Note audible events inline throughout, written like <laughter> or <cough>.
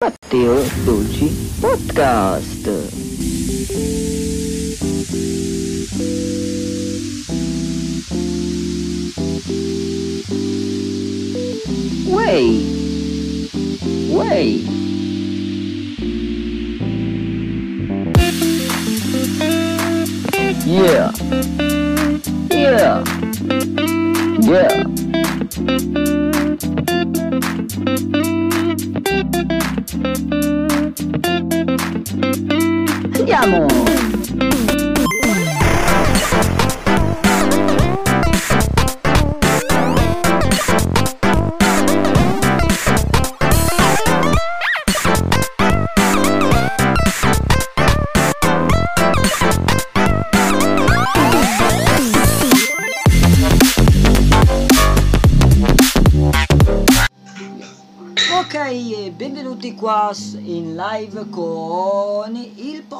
Matteo Dolci Podcast. Way. Way. Yeah. Yeah. Yeah. Andiamo! Ok, benvenuti qua in live con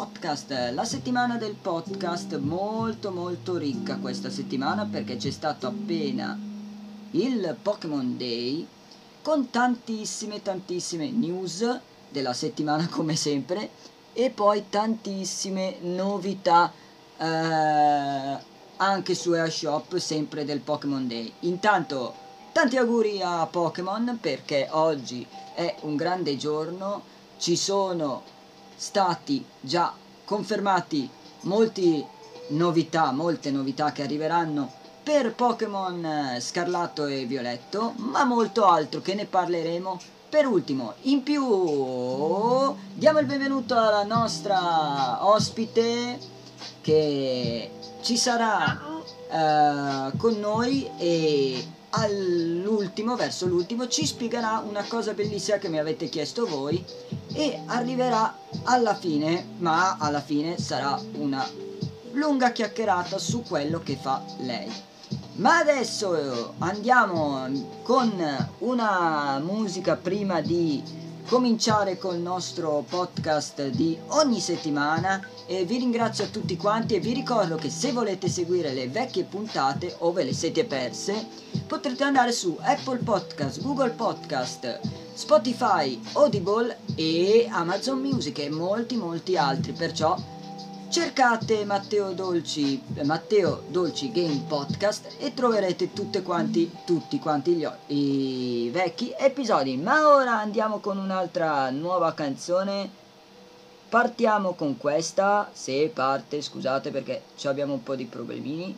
podcast. La settimana del podcast molto molto ricca questa settimana perché c'è stato appena il Pokémon Day con tantissime tantissime news della settimana <laughs> come sempre e poi tantissime novità eh, anche su Airshop sempre del Pokémon Day. Intanto tanti auguri a Pokémon perché oggi è un grande giorno, ci sono stati già confermati molti novità, molte novità che arriveranno per Pokémon eh, Scarlatto e Violetto, ma molto altro che ne parleremo per ultimo. In più diamo il benvenuto alla nostra ospite che ci sarà eh, con noi e all'ultimo, verso l'ultimo, ci spiegherà una cosa bellissima che mi avete chiesto voi e arriverà alla fine, ma alla fine sarà una lunga chiacchierata su quello che fa lei. Ma adesso andiamo con una musica prima di cominciare col nostro podcast di ogni settimana e vi ringrazio a tutti quanti e vi ricordo che se volete seguire le vecchie puntate o ve le siete perse potrete andare su Apple Podcast, Google Podcast, Spotify, Audible e Amazon Music e molti molti altri. Perciò cercate Matteo Dolci eh, Matteo Dolci Game Podcast e troverete quanti tutti quanti gli i vecchi episodi. Ma ora andiamo con un'altra nuova canzone. Partiamo con questa se parte scusate perché abbiamo un po' di problemini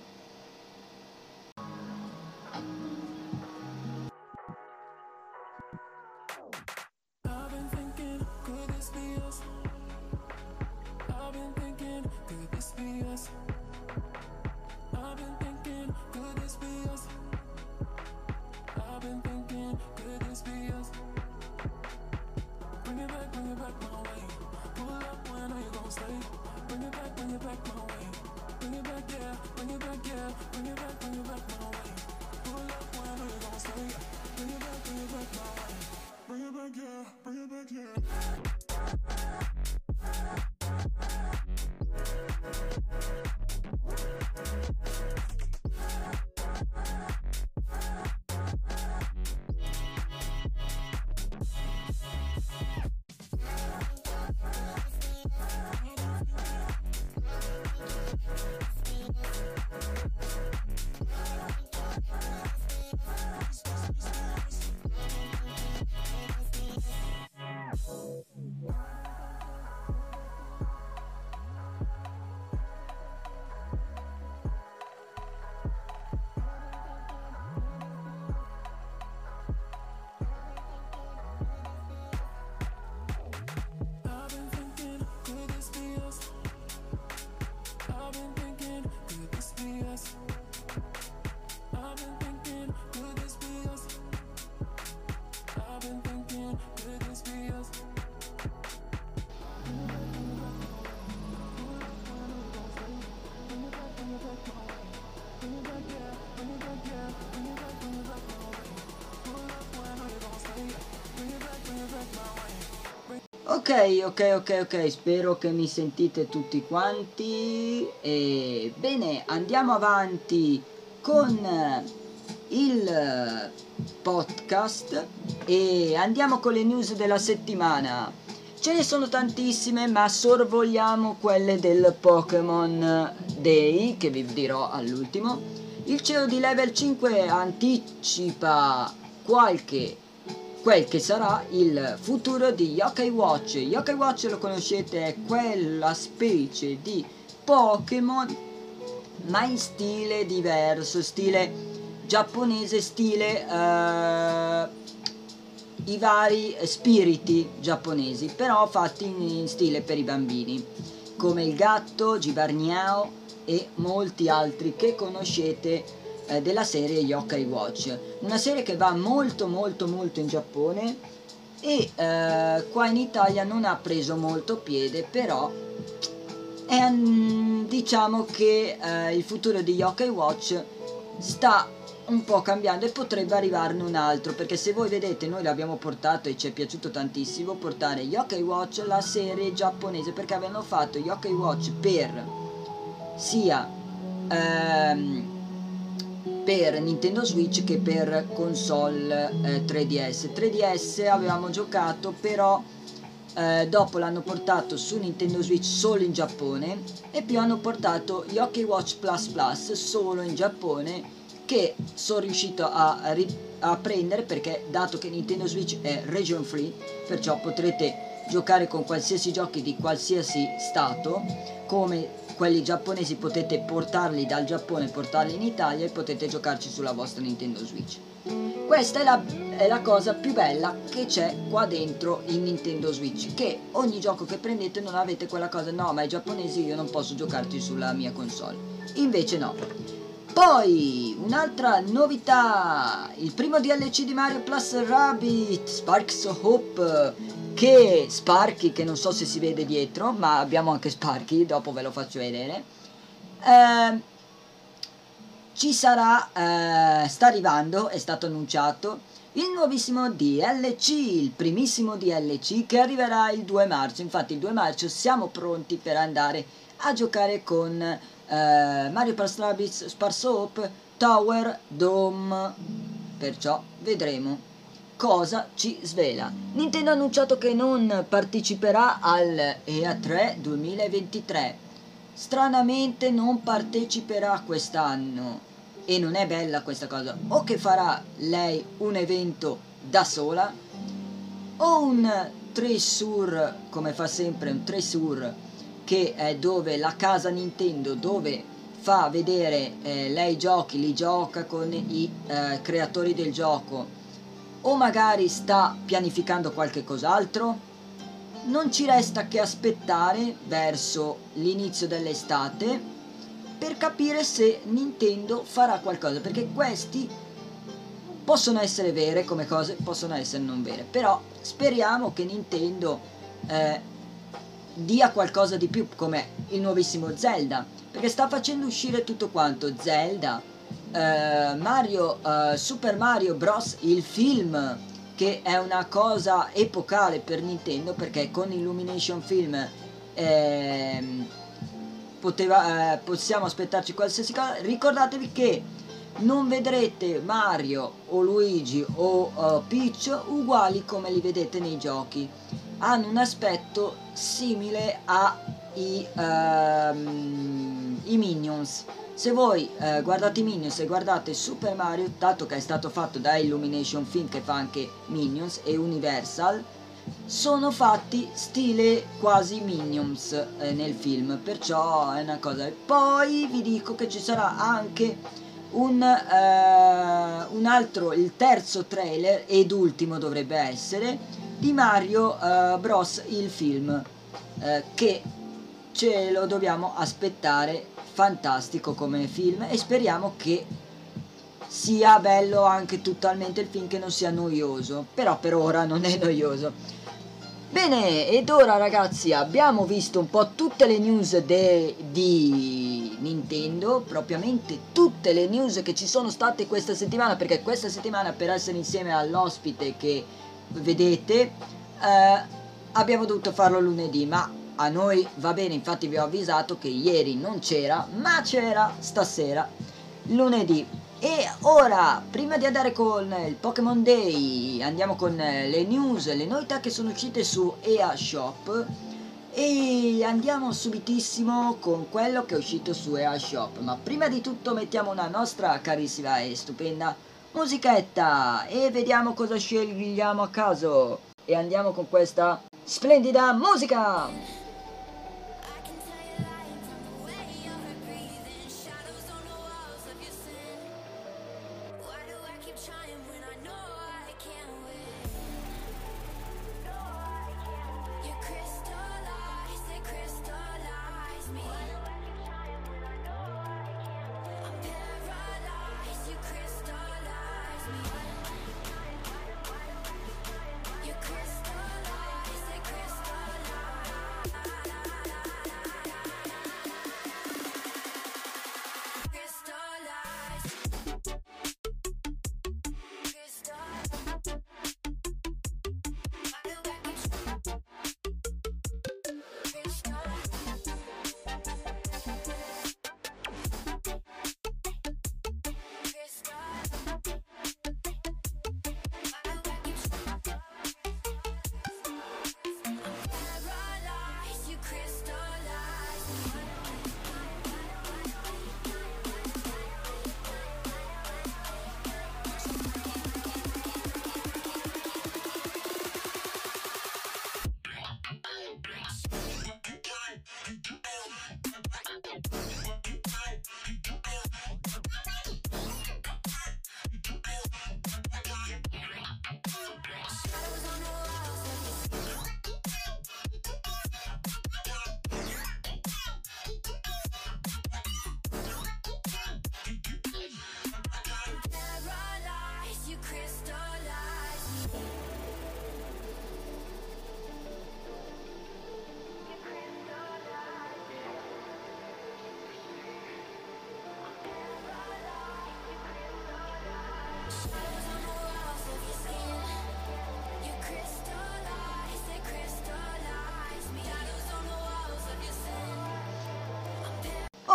Ok, ok, ok, ok, spero che mi sentite tutti quanti. E bene, andiamo avanti con il podcast e andiamo con le news della settimana. Ce ne sono tantissime, ma sorvoliamo quelle del Pokémon Day che vi dirò all'ultimo. Il CEO di level 5 anticipa qualche quel che sarà il futuro di Yokai Watch. Yokai Watch lo conoscete, è quella specie di Pokémon ma in stile diverso, stile giapponese, stile eh, i vari spiriti giapponesi, però fatti in stile per i bambini, come il gatto, Gibarniao e molti altri che conoscete eh, della serie Yokai Watch. Una serie che va molto molto molto in Giappone e eh, qua in Italia non ha preso molto piede, però è, diciamo che eh, il futuro di Yokai Watch sta un po' cambiando e potrebbe arrivarne un altro perché se voi vedete noi l'abbiamo portato e ci è piaciuto tantissimo portare Yokai Watch la serie giapponese perché avevano fatto Yokai Watch per sia ehm, per Nintendo Switch che per console eh, 3DS 3DS avevamo giocato però eh, dopo l'hanno portato su Nintendo Switch solo in Giappone e più hanno portato Yokai Watch Plus Plus solo in Giappone che sono riuscito a, a prendere perché dato che Nintendo Switch è region free perciò potrete giocare con qualsiasi giochi di qualsiasi stato come quelli giapponesi potete portarli dal Giappone portarli in Italia e potete giocarci sulla vostra Nintendo Switch. Questa è la, è la cosa più bella che c'è qua dentro in Nintendo Switch che ogni gioco che prendete non avete quella cosa no ma i giapponesi io non posso giocarci sulla mia console. Invece no. Poi, un'altra novità, il primo DLC di Mario Plus Rabbit, Sparks of Hope, che Sparky, che non so se si vede dietro, ma abbiamo anche Sparky, dopo ve lo faccio vedere. Eh, ci sarà, eh, sta arrivando, è stato annunciato, il nuovissimo DLC, il primissimo DLC che arriverà il 2 marzo. Infatti il 2 marzo siamo pronti per andare a giocare con eh, Mario Plus Rabbids Sparse Hope Tower Dome perciò vedremo cosa ci svela. Nintendo ha annunciato che non parteciperà al EA3 2023 stranamente non parteciperà quest'anno. E non è bella questa cosa. O che farà lei un evento da sola o un Tresur come fa sempre un Tresur che è dove la casa Nintendo dove fa vedere eh, lei giochi, li gioca con i eh, creatori del gioco o magari sta pianificando qualche cos'altro? Non ci resta che aspettare verso l'inizio dell'estate per capire se Nintendo farà qualcosa perché questi possono essere vere come cose possono essere non vere però speriamo che Nintendo eh, dia qualcosa di più come il nuovissimo Zelda perché sta facendo uscire tutto quanto. Zelda eh, Mario eh, Super Mario Bros il film che è una cosa epocale per Nintendo perché con Illumination Film eh, poteva, possiamo aspettarci qualsiasi cosa ricordatevi che non vedrete Mario o Luigi o uh, Peach uguali come li vedete nei giochi hanno un aspetto simile ai um, i Minions. Se voi eh, guardate Minions e guardate Super Mario, dato che è stato fatto da Illumination Film che fa anche Minions e Universal, sono fatti stile quasi Minions eh, nel film, perciò è una cosa. Poi vi dico che ci sarà anche un, eh, un altro, il terzo trailer ed ultimo dovrebbe essere, di Mario uh, Bros il film uh, che ce lo dobbiamo aspettare fantastico come film e speriamo che sia bello anche totalmente il film che non sia noioso. Però per ora non è noioso. Bene ed ora ragazzi abbiamo visto un po' tutte le news di Nintendo propriamente tutte le news che ci sono state questa settimana perché questa settimana per essere insieme all'ospite che vedete eh, abbiamo dovuto farlo lunedì ma a noi va bene infatti vi ho avvisato che ieri non c'era ma c'era stasera lunedì E ora, prima di andare con il Pokémon Day, andiamo con le news, le novità che sono uscite su EA Shop e andiamo subitissimo con quello che è uscito su EA Shop. Ma prima di tutto mettiamo una nostra carissima e stupenda musichetta e vediamo cosa scegliamo a caso. E andiamo con questa splendida musica!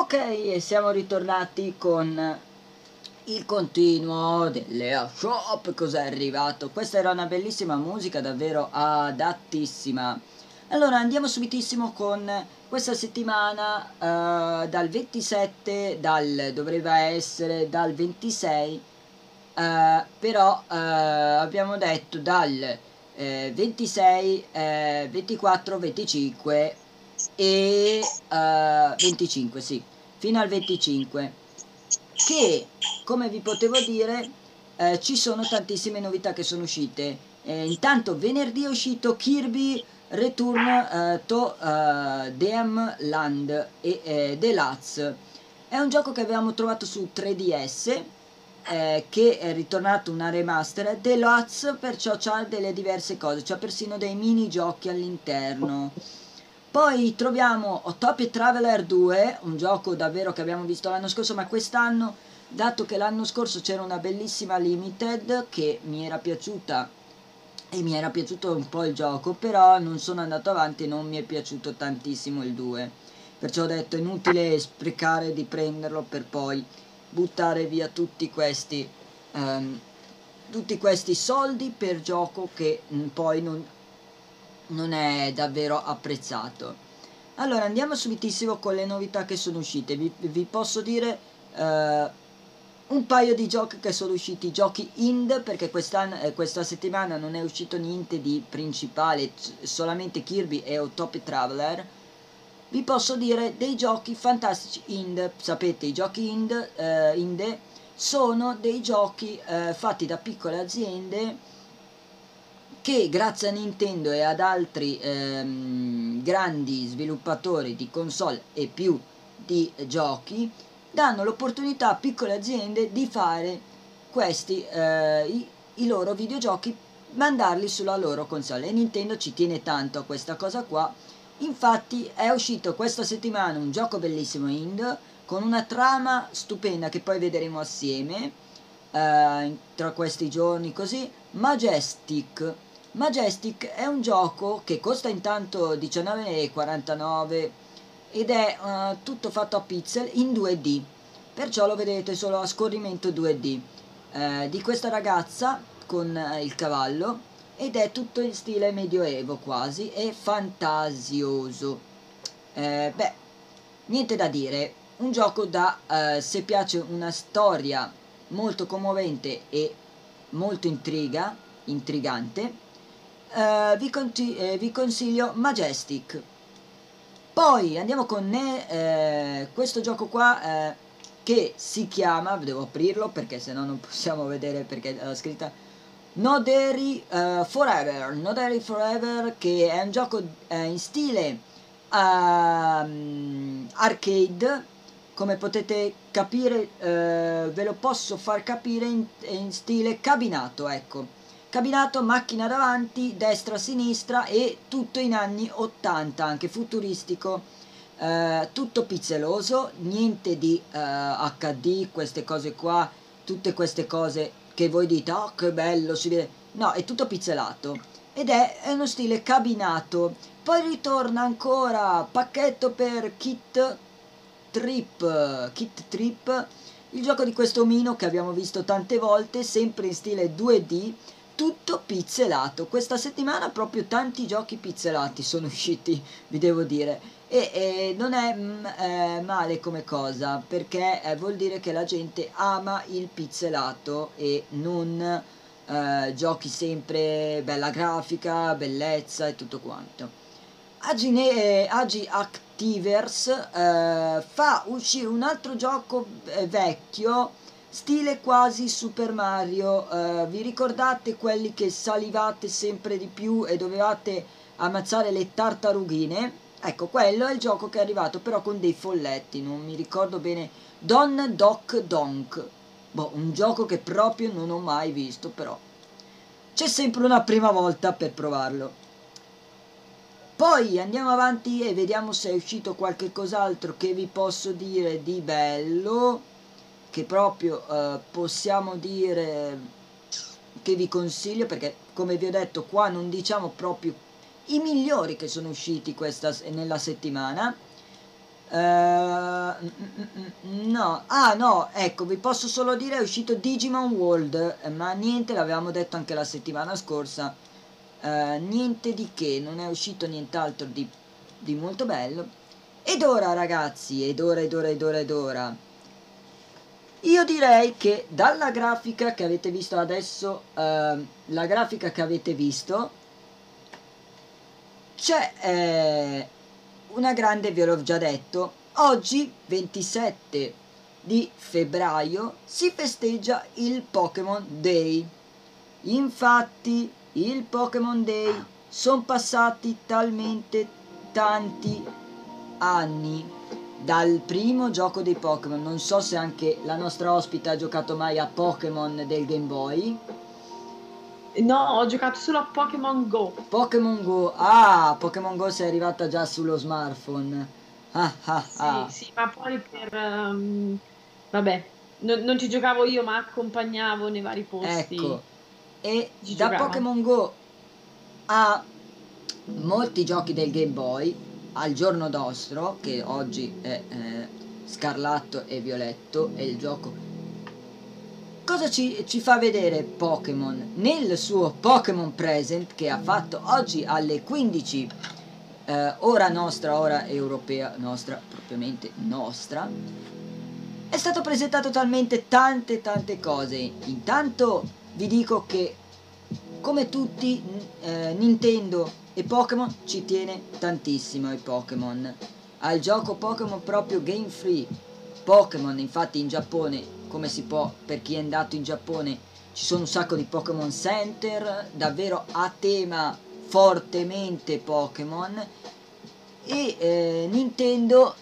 Ok, e siamo ritornati con il continuo delle shop. Cos'è arrivato? Questa era una bellissima musica, davvero adattissima. Allora andiamo subitissimo con questa settimana eh, dal 27, dal, dovrebbe essere dal 26, eh, però eh, abbiamo detto dal eh, 26, eh, 24, 25 e eh, 25, sì, fino al 25 che come vi potevo dire eh, ci sono tantissime novità che sono uscite. Eh, intanto venerdì è uscito Kirby Return eh, to eh, Dem Land e eh, Deluxe è un gioco che avevamo trovato su 3DS eh, che è ritornato una remaster. Deluxe perciò c'ha delle diverse cose c'ha persino dei mini giochi all'interno poi troviamo Utopia Traveler 2, un gioco davvero che abbiamo visto l'anno scorso, ma quest'anno, dato che l'anno scorso c'era una bellissima limited che mi era piaciuta e mi era piaciuto un po' il gioco, però non sono andato avanti e non mi è piaciuto tantissimo il 2. Perciò ho detto inutile sprecare di prenderlo per poi buttare via tutti questi ehm, tutti questi soldi per gioco che poi non, non è davvero apprezzato. Allora andiamo subitissimo con le novità che sono uscite. Vi, vi posso dire eh, un paio di giochi che sono usciti, giochi ind perché quest'anno, eh, questa settimana non è uscito niente di principale, solamente Kirby e Utopia Traveler. Vi posso dire dei giochi fantastici ind, sapete i giochi ind, eh, indie sono dei giochi eh, fatti da piccole aziende che grazie a Nintendo e ad altri ehm, grandi sviluppatori di console e più di giochi danno l'opportunità a piccole aziende di fare questi eh, i, i loro videogiochi mandarli sulla loro console. E Nintendo ci tiene tanto a questa cosa qua. Infatti è uscito questa settimana un gioco bellissimo ind con una trama stupenda che poi vedremo assieme eh, tra questi giorni così Majestic Majestic è un gioco che costa intanto 19,49 ed è eh, tutto fatto a pixel in 2D perciò lo vedete solo a scorrimento 2D eh, di questa ragazza con eh, il cavallo ed è tutto in stile medioevo quasi e fantasioso. Eh, beh, niente da dire, un gioco da eh, se piace una storia molto commovente e molto intriga, intrigante, eh, vi, conti- eh, vi consiglio Majestic. Poi andiamo con eh, questo gioco qua eh, che si chiama, devo aprirlo perché se no non possiamo vedere perché è scritta No Dairy eh, Forever, No Dairy Forever che è un gioco eh, in stile ehm, arcade. Come potete capire eh, ve lo posso far capire in, in stile cabinato ecco cabinato macchina davanti destra sinistra e tutto in anni 80 anche futuristico. Eh, tutto pizzeloso niente di eh, HD queste cose qua tutte queste cose che voi dite oh che bello si vede no è tutto pizzelato ed è, è uno stile cabinato. Poi ritorna ancora pacchetto per kit Trip, Kit Trip, il gioco di questo omino che abbiamo visto tante volte, sempre in stile 2D, tutto pizzelato. Questa settimana proprio tanti giochi pizzelati sono <laughs> usciti, vi devo dire. E, e non è mm, eh, male come cosa, perché eh, vuol dire che la gente ama il pizzelato e non eh, giochi sempre bella grafica, bellezza e tutto quanto. Agi, ne- Agi Activers eh, fa uscire un altro gioco eh, vecchio, stile quasi Super Mario. Eh, vi ricordate quelli che salivate sempre di più e dovevate ammazzare le tartarughine? Ecco, quello è il gioco che è arrivato, però con dei folletti, non mi ricordo bene. Don Doc Donk. Boh, un gioco che proprio non ho mai visto, però. C'è sempre una prima volta per provarlo. Poi andiamo avanti e vediamo se è uscito qualche cos'altro che vi posso dire di bello, che proprio eh, possiamo dire che vi consiglio, perché come vi ho detto qua non diciamo proprio i migliori che sono usciti questa, nella settimana. Mm, no, ah no, ecco, vi posso solo dire è uscito Digimon World, eh, ma niente, l'avevamo detto anche la settimana scorsa eh, niente di che, non è uscito nient'altro di, di molto bello. Ed ora ragazzi, ed ora, ed ora, ed ora, ed ora. Io direi che dalla grafica che avete visto adesso, eh, la grafica che avete visto, c'è eh, una grande, ve l'ho già detto, oggi 27 di febbraio si festeggia il Pokémon Day. Infatti il Pokémon Day sono passati talmente tanti anni dal primo gioco dei Pokémon. Non so se anche la nostra ospite ha giocato mai a Pokémon del Game Boy. No, ho giocato solo a Pokémon Go. Pokémon Go, ah, Pokémon Go sei arrivata già sullo smartphone. Ah, ah, Sì, ah. sì, ma poi per... ehm, vabbè, non, non ci giocavo io, ma accompagnavo nei vari posti. Ecco, e Ci da. Pokémon Go a molti giochi del Game Boy al giorno nostro, che oggi è eh, scarlatto e violetto, è il gioco. Cosa ci, ci fa vedere Pokémon? Nel suo Pokémon Present che ha fatto oggi alle 15, eh, ora nostra, ora europea, nostra, propriamente nostra, è stato presentato talmente tante tante cose. Intanto vi dico che come tutti eh, Nintendo e Pokémon ci tiene tantissimo ai Pokémon. Al gioco Pokémon proprio game free. Pokémon infatti in Giappone, come si può per chi è andato in Giappone, ci sono un sacco di Pokémon Center, davvero a tema fortemente Pokémon e eh, Nintendo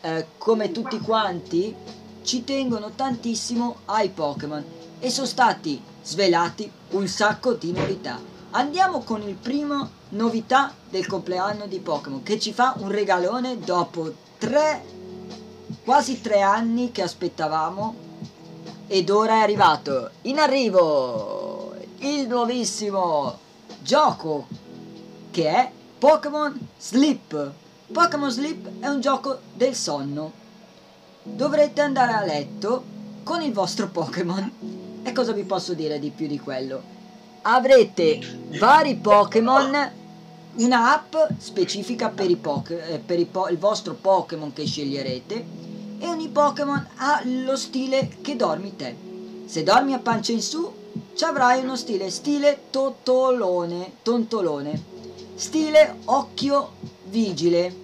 eh, come tutti quanti ci tengono tantissimo ai Pokémon e sono stati svelati un sacco di novità. Andiamo con il primo novità del compleanno di Pokémon che ci fa un regalone dopo tre quasi tre anni che aspettavamo ed ora è arrivato in arrivo il nuovissimo gioco che è Pokémon Sleep. Pokémon Sleep è un gioco del sonno. dovrete andare a letto con il vostro Pokémon. E cosa vi posso dire di più di quello? Avrete vari Pokémon, una app specifica per, i eh, per i il vostro Pokémon che sceglierete e ogni Pokémon ha lo stile che dormi te. Se dormi a pancia in su, ci avrai uno stile, stile totolone, tontolone, stile occhio vigile,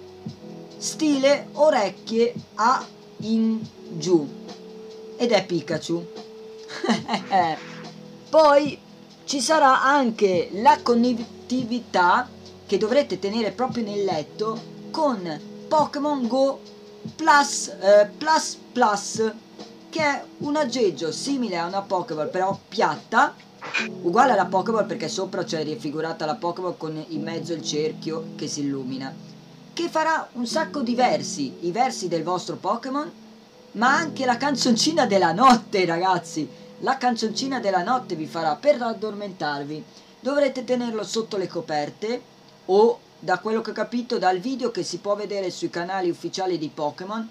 stile orecchie a in giù ed è Pikachu. <laughs> Poi ci sarà anche la connettività che dovrete tenere proprio nel letto con Pokémon Go Plus, eh, Plus Plus che è un aggeggio simile a una Pokéball però piatta uguale alla Pokéball perché sopra c'è raffigurata la Pokéball con in mezzo il cerchio che si illumina che farà un sacco di versi i versi del vostro Pokémon ma anche la canzoncina della notte ragazzi la canzoncina della notte vi farà per addormentarvi. Dovrete tenerlo sotto le coperte o da quello che ho capito dal video che si può vedere sui canali ufficiali di Pokémon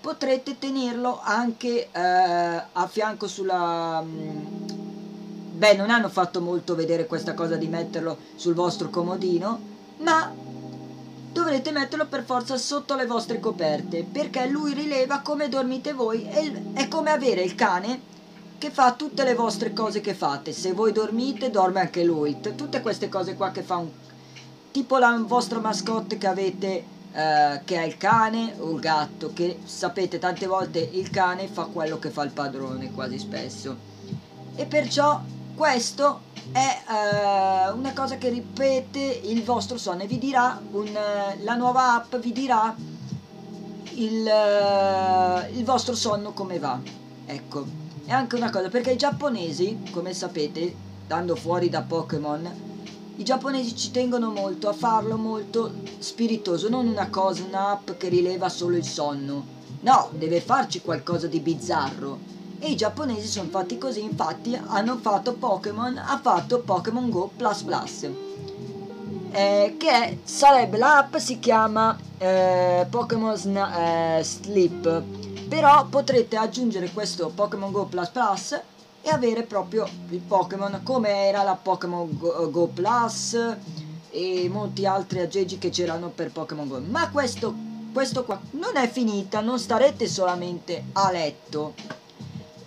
potrete tenerlo anche eh, a fianco sulla mm, beh non hanno fatto molto vedere questa cosa di metterlo sul vostro comodino ma dovrete metterlo per forza sotto le vostre coperte perché lui rileva come dormite voi e è come avere il cane che fa tutte le vostre cose che fate. Se voi dormite dorme anche lui. Tutte queste cose qua che fa un tipo la vostra mascotte che avete eh, che è il cane o il gatto che sapete tante volte il cane fa quello che fa il padrone quasi spesso. E perciò questo è eh, una cosa che ripete il vostro sonno e vi dirà un, eh, la nuova app vi dirà il, eh, il vostro sonno come va. Ecco è anche una cosa perché i giapponesi come sapete dando fuori da Pokémon i giapponesi ci tengono molto a farlo molto spiritoso non una cosa un'app che rileva solo il sonno. No deve farci qualcosa di bizzarro. E i giapponesi sono fatti così infatti hanno fatto Pokémon ha fatto Pokémon Go Plus Plus. Eh, che sarebbe l'app si chiama eh, Pokémon eh, Sleep però potrete aggiungere questo Pokémon Go Plus Plus e avere proprio il Pokémon come era la Pokémon Go, Go Plus e molti altri aggeggi che c'erano per Pokémon Go. Ma questo, questo qua non è finita non starete solamente a letto.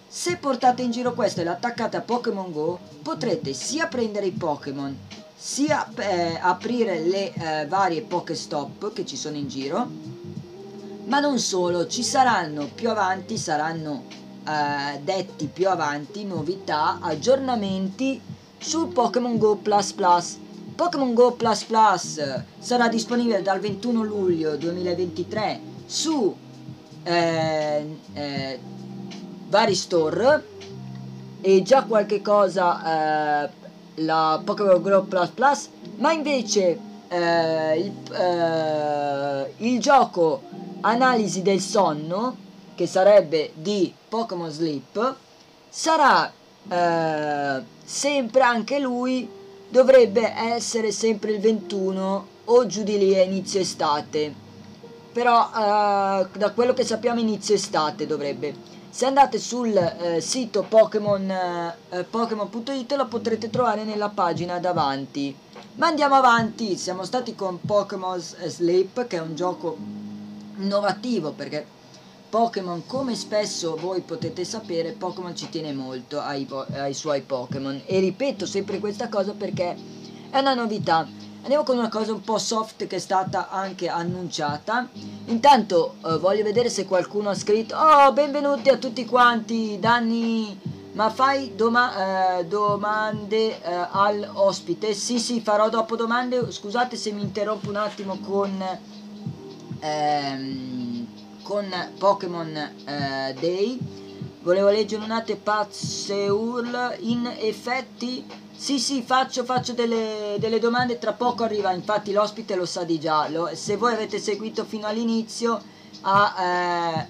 Se portate in giro questo e l'attaccate a Pokémon Go, potrete sia prendere i Pokémon, sia eh, aprire le eh, varie Pokéstop che ci sono in giro, ma non solo, ci saranno più avanti, saranno eh, detti più avanti novità, aggiornamenti sul Pokémon Go Plus Plus. Pokémon Go Plus Plus sarà disponibile dal 21 luglio 2023 su eh, eh, vari store e già qualche cosa eh, la Pokémon Go Plus Plus ma invece eh, il, eh, il gioco analisi del sonno che sarebbe di Pokémon Sleep sarà eh, sempre anche lui dovrebbe essere sempre il 21 o giù di lì a inizio estate. Però eh, da quello che sappiamo inizio estate dovrebbe. Se andate sul eh, sito Pokémon eh, Pokémon.it lo potrete trovare nella pagina davanti. Ma andiamo avanti siamo stati con Pokémon Sleep che è un gioco innovativo perché Pokémon come spesso voi potete sapere Pokémon ci tiene molto ai, ai suoi Pokémon e ripeto sempre questa cosa perché è una novità Andiamo con una cosa un po' soft che è stata anche annunciata. Intanto eh, voglio vedere se qualcuno ha scritto Oh, benvenuti a tutti quanti, Danni, ma fai doma- eh, domande eh, al ospite? Sì, sì, farò dopo domande. Scusate se mi interrompo un attimo con, ehm, con Pokémon eh, Day. Volevo leggere un attimo Pazeur. In effetti sì, sì, faccio, faccio delle, delle domande, tra poco arriva, infatti l'ospite lo sa di già, lo- se voi avete seguito fino all'inizio, a, eh,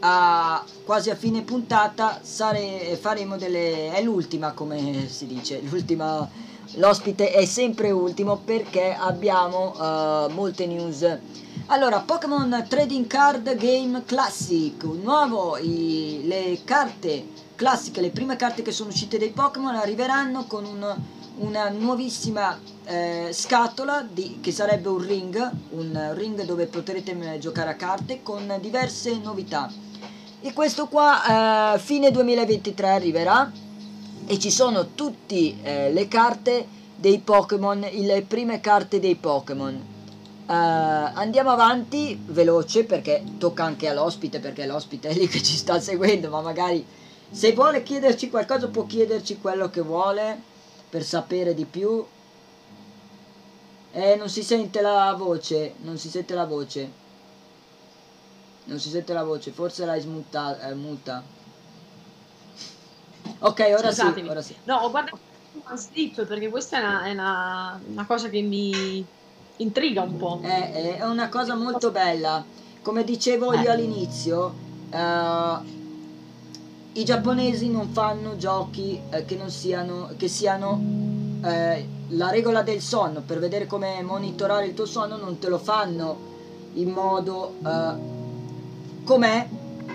a- quasi a fine puntata sare- faremo delle... è l'ultima come si dice, l'ultima l'ospite è sempre ultimo perché abbiamo eh, molte news. Allora, Pokémon Trading Card Game Classic, nuovo, i- le carte classiche, le prime carte che sono uscite dei Pokémon arriveranno con un- una nuovissima eh, scatola di- che sarebbe un ring, un ring dove potrete eh, giocare a carte con diverse novità. E questo qua eh, fine 2023 arriverà e ci sono tutte le carte dei Pokémon, le prime carte dei Pokémon. Eh, andiamo avanti veloce perché tocca anche all'ospite perché l'ospite è lì che ci sta seguendo ma magari se vuole chiederci qualcosa può chiederci quello che vuole per sapere di più. Eh non si sente la voce non si sente la voce. Non si sente la voce forse l'hai smuta eh, muta. Ok ora sì Scusatemi. ora sì. No, ho guardato un slip perché questa è una, è una- una cosa che mi intriga un po'. È, è una cosa molto bella. Come dicevo io all'inizio, eh, i giapponesi non fanno giochi eh, che non siano, che siano eh, la regola del sonno. Per vedere come monitorare il tuo sonno non te lo fanno in modo eh, com'è,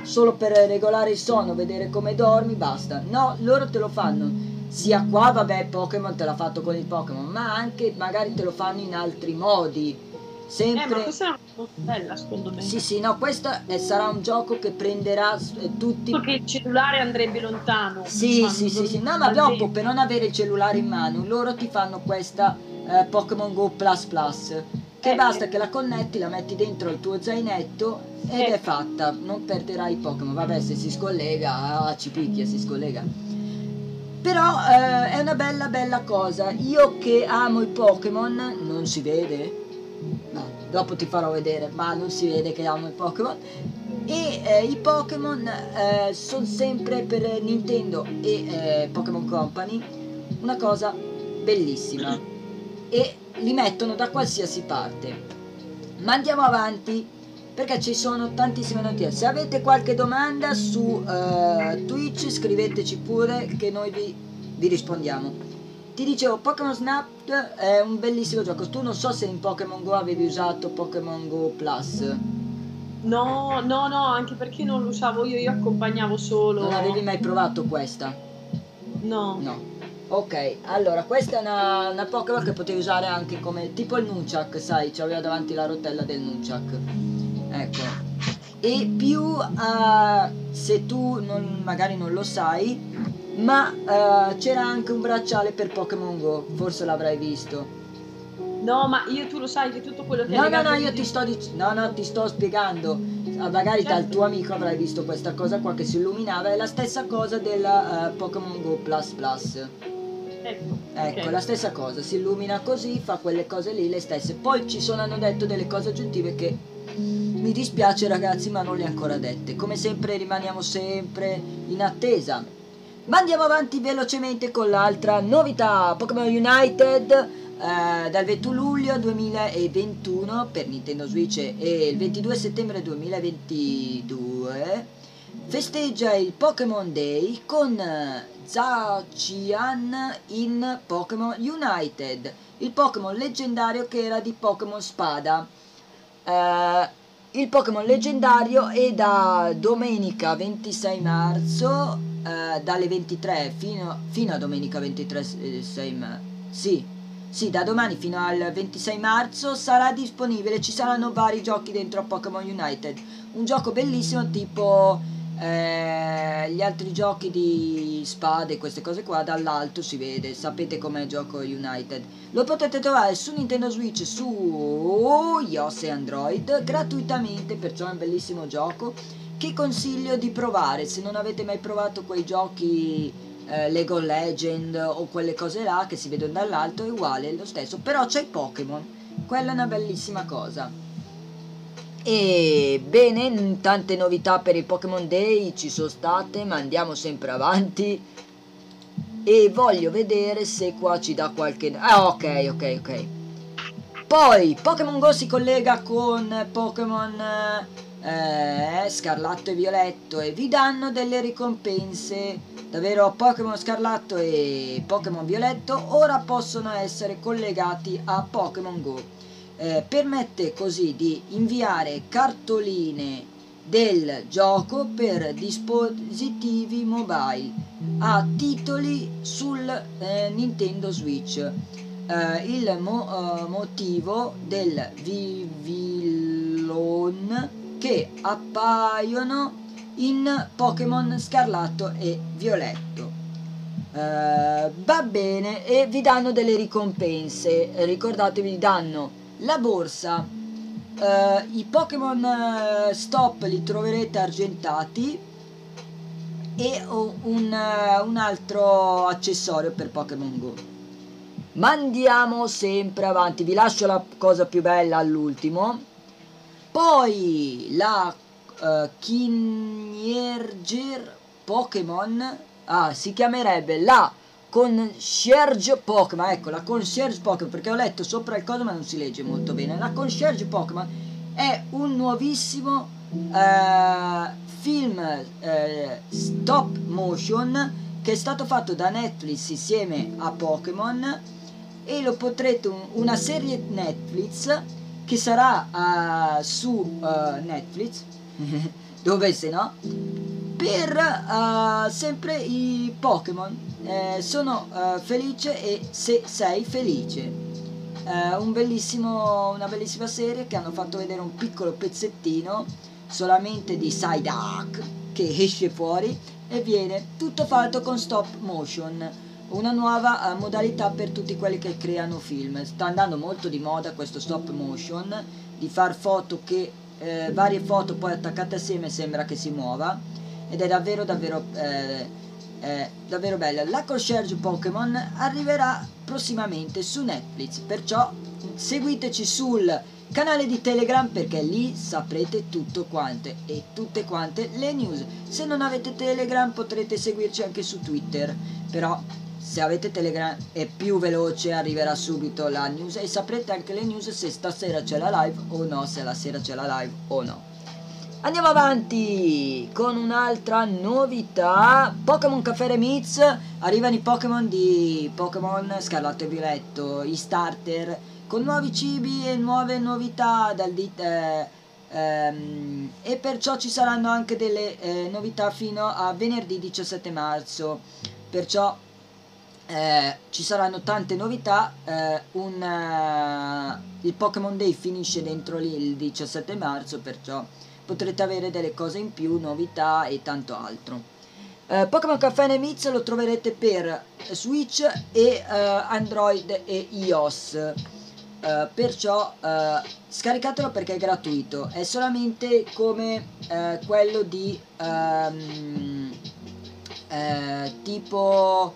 solo per regolare il sonno, vedere come dormi, basta. No, loro te lo fanno. Sia qua, vabbè, Pokémon te l'ha fatto con il Pokémon, ma anche magari te lo fanno in altri modi. Eh, ma Sempre. questa è una cosa bella, secondo me. Sì, sì, no, questo eh, sarà un gioco che prenderà eh, tutti. Perché il cellulare andrebbe lontano. Sì, Fanno sì, sì, sì. No, ma dopo per non avere il cellulare in mano, loro ti fanno questa eh, Pokémon Go Plus Plus. Che Eh, basta che la connetti, la metti dentro il tuo zainetto ed Eh. è fatta. Non perderai i Pokémon. Vabbè, se si scollega, ah, ci picchia, si scollega. Però eh, è una bella bella cosa. Io che amo i Pokémon, non si vede? No, dopo ti farò vedere, ma non si vede che amo i Pokémon. E eh, i Pokémon eh, sono sempre per Nintendo e eh, Pokémon Company una cosa bellissima. E li mettono da qualsiasi parte. Ma andiamo avanti perché ci sono tantissime notizie. Se avete qualche domanda su eh, Twitch scriveteci pure che noi vi, vi rispondiamo. Ti dicevo, Pokémon Snap è un bellissimo gioco. Tu non so se in Pokémon Go avevi usato Pokémon Go Plus. No, no, no, anche perché non lo usavo io, io accompagnavo solo. Non avevi mai provato questa? No. No. Ok, allora questa è una, una Pokémon che potevi usare anche come tipo il Nunchak, sai, c'aveva davanti la rotella del Nunchak. Ecco. E più eh, se tu non- magari non lo sai, ma eh, c'era anche un bracciale per Pokémon Go, forse l'avrai visto. No, ma io tu lo sai che tutto quello che No, no, no, io ti sto dic- no, no, ti sto spiegando. Ah, Magari dal Certo. tuo amico avrai visto questa cosa qua che si illuminava, è la stessa cosa della eh, Pokémon Go Plus Plus. Ecco, Ecco, ok. la stessa cosa, si illumina così, fa quelle cose lì, le stesse. Poi ci sono, hanno detto delle cose aggiuntive che mi dispiace ragazzi, ma non le ho ancora dette. Come sempre rimaniamo sempre in attesa. Ma andiamo avanti velocemente con l'altra novità, Pokémon United eh, dal 21 luglio 2021 per Nintendo Switch e il 22 settembre 2022 festeggia il Pokémon Day con eh, Zacian in Pokémon United, il Pokémon leggendario che era di Pokémon Spada. Eh, il Pokémon leggendario è da domenica 26 marzo, eh, dalle 23 fino, fino a domenica 23 eh, 6 ma- sì, sì, da domani fino al 26 marzo sarà disponibile, ci saranno vari giochi dentro a Pokémon United. Un gioco bellissimo tipo eh, gli altri giochi di spade, queste cose qua, dall'alto si vede, sapete com'è gioco United. Lo potete trovare su Nintendo Switch, su iOS e Android gratuitamente, perciò è un bellissimo gioco che consiglio di provare se non avete mai provato quei giochi eh, Lego Legend o quelle cose là che si vedono dall'alto è uguale, è lo stesso, però c'è Pokémon, quella è una bellissima cosa. E bene, tante novità per il Pokémon Day ci sono state, ma andiamo sempre avanti. E voglio vedere se qua ci dà qualche... Ah, ok, ok, ok. Poi Pokémon Go si collega con Pokémon eh, Scarlatto e Violetto e vi danno delle ricompense. Davvero Pokémon Scarlatto e Pokémon Violetto ora possono essere collegati a Pokémon Go. Eh, permette così di inviare cartoline del gioco per dispositivi mobile a titoli sul eh, Nintendo Switch. Eh, il mo- eh, motivo del Vivillon che appaiono in Pokémon Scarlatto e Violetto. Eh, va bene e vi danno delle ricompense. Ricordatevi, danno la borsa. eh, I Pokémon eh, Stop li troverete argentati e un, eh, un altro accessorio per Pokémon Go. Ma andiamo sempre avanti, vi lascio la cosa più bella all'ultimo. Poi la uh, Kinierger Pokémon, ah, si chiamerebbe la Concierge Pokémon, ecco la Concierge Pokémon perché ho letto sopra il coso ma non si legge molto bene. La Concierge Pokémon è un nuovissimo eh, film eh, stop motion che è stato fatto da Netflix insieme a Pokémon e lo potrete un- una serie Netflix che sarà eh, su eh, Netflix <laughs> dove se no per eh, sempre i Pokémon. Eh, sono eh, felice e se sei felice. Eh, un una bellissima serie che hanno fatto vedere un piccolo pezzettino solamente di Psyduck che esce fuori e viene tutto fatto con stop motion. Una nuova eh, modalità per tutti quelli che creano film. Sta andando molto di moda questo stop motion di far foto che eh, varie foto poi attaccate assieme sembra che si muova ed è davvero davvero eh, è davvero bella. La concierge Pokémon arriverà prossimamente su Netflix, perciò seguiteci sul canale di Telegram perché lì saprete tutto quante e tutte quante le news. Se non avete Telegram potrete seguirci anche su Twitter, però se avete Telegram è più veloce, arriverà subito la news e saprete anche le news se stasera c'è la live o no, se la sera c'è la live o no. Andiamo avanti con un'altra novità. Pokémon Caffè Remix. Arrivano i Pokémon di Pokémon Scarlatto e Violetto, i starter con nuovi cibi e nuove novità dal di- eh, ehm, e perciò ci saranno anche delle eh, novità fino a venerdì 17 marzo. Perciò eh, ci saranno tante novità. eh, un, eh, il Pokémon Day finisce dentro lì il 17 marzo, perciò potrete avere delle cose in più, novità e tanto altro. Eh, Pokémon Caffè Nemix lo troverete per Switch e eh, Android e iOS. Eh, perciò eh, scaricatelo perché è gratuito. È solamente come eh, quello di eh, tipo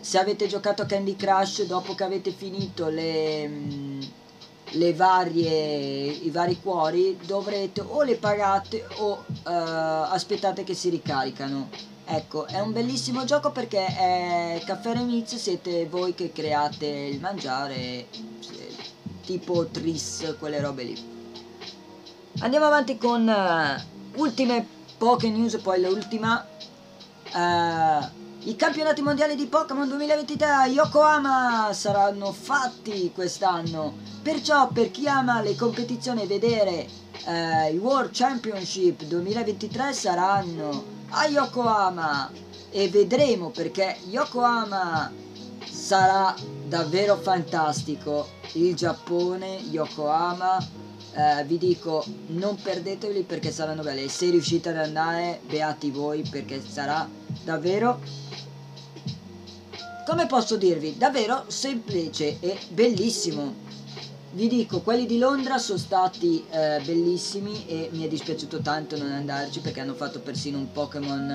se avete giocato a Candy Crush dopo che avete finito le, le varie, i vari cuori dovrete o le pagate o eh, aspettate che si ricaricano. Ecco, è un bellissimo gioco perché è Caffè Remix, siete voi che create il mangiare, tipo Tris, quelle robe lì. Andiamo avanti con eh, ultime poche news, poi l'ultima. Eh, I campionati mondiali di Pokémon 2023 a Yokohama saranno fatti quest'anno. Perciò per chi ama le competizioni vedere eh, i World Championship 2023 saranno a Yokohama e vedremo perché Yokohama sarà davvero fantastico. Il Giappone, Yokohama, eh, vi dico non perdeteli perché saranno belle. Se riuscite ad andare, beati voi perché sarà davvero come posso dirvi, davvero semplice e bellissimo. Vi dico, quelli di Londra sono stati eh, bellissimi e mi è dispiaciuto tanto non andarci perché hanno fatto persino un Pokémon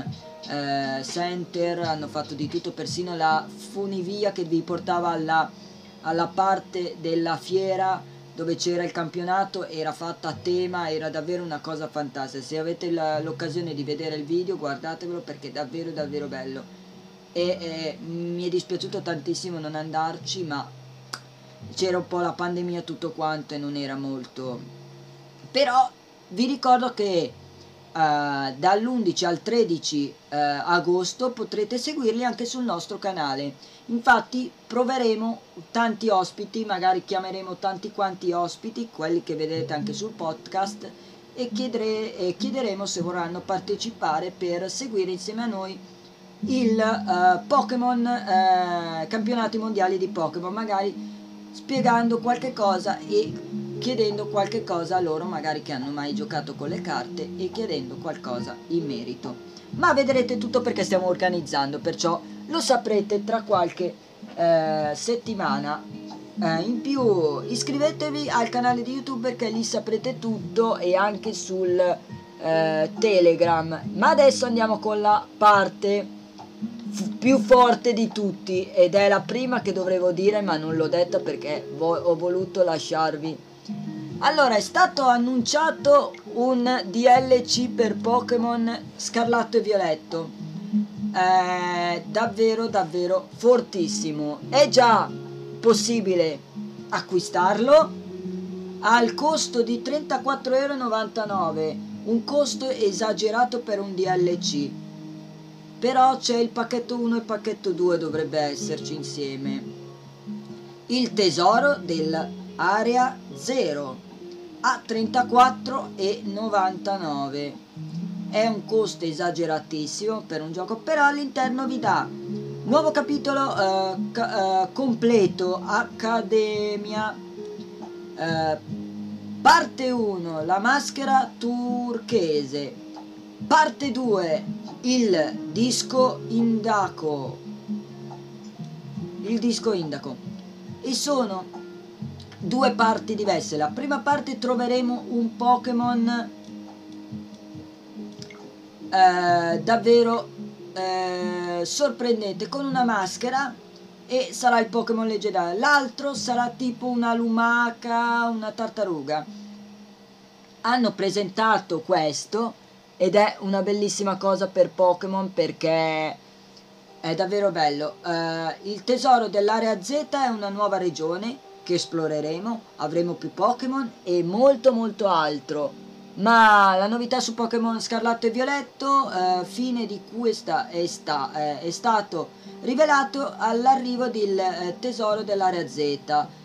eh, Center, hanno fatto di tutto, persino la funivia che vi portava alla, alla parte della fiera dove c'era il campionato era fatta a tema, era davvero una cosa fantastica. Se avete l'occasione di vedere il video guardatevelo perché è davvero davvero bello e eh, mi è dispiaciuto tantissimo non andarci ma c'era un po' la pandemia tutto quanto e non era molto. Però vi ricordo che eh, dall'11 al 13 eh, agosto potrete seguirli anche sul nostro canale. Infatti proveremo tanti ospiti magari chiameremo tanti quanti ospiti quelli che vedete anche sul podcast e, chiedere- e chiederemo se vorranno partecipare per seguire insieme a noi il eh, Pokémon eh, campionati mondiali di Pokémon magari spiegando qualche cosa e chiedendo qualche cosa a loro magari che hanno mai giocato con le carte e chiedendo qualcosa in merito. Ma vedrete tutto perché stiamo organizzando perciò lo saprete tra qualche eh, settimana. Eh, in più iscrivetevi al canale di youtube perché lì saprete tutto e anche sul eh, telegram. Ma adesso andiamo con la parte più forte di tutti ed è la prima che dovevo dire ma non l'ho detta perché vo- ho voluto lasciarvi. Allora è stato annunciato un DLC per Pokémon Scarlatto e Violetto. È davvero davvero fortissimo. È già possibile acquistarlo al costo di 34,99€ un costo esagerato per un DLC però c'è il pacchetto 1 e il pacchetto 2 dovrebbe esserci insieme. Il tesoro dell'area 0 a 34,99 è un costo esageratissimo per un gioco però all'interno vi dà nuovo capitolo ca- eh, completo accademia eh, parte 1 la maschera turchese. Parte 2 il disco indaco. Il disco indaco. E sono due parti diverse. La prima parte troveremo un Pokémon eh, davvero eh, sorprendente con una maschera e sarà il Pokémon leggendario. L'altro sarà tipo una lumaca una tartaruga. Hanno presentato questo ed è una bellissima cosa per Pokémon perché è davvero bello. Eh, il tesoro dell'area Z è una nuova regione che esploreremo. Avremo più Pokémon e molto molto altro. Ma la novità su Pokémon Scarlatto e Violetto, eh, fine di è, sta- è sta- eh, è stato rivelato all'arrivo del eh, tesoro dell'area Z,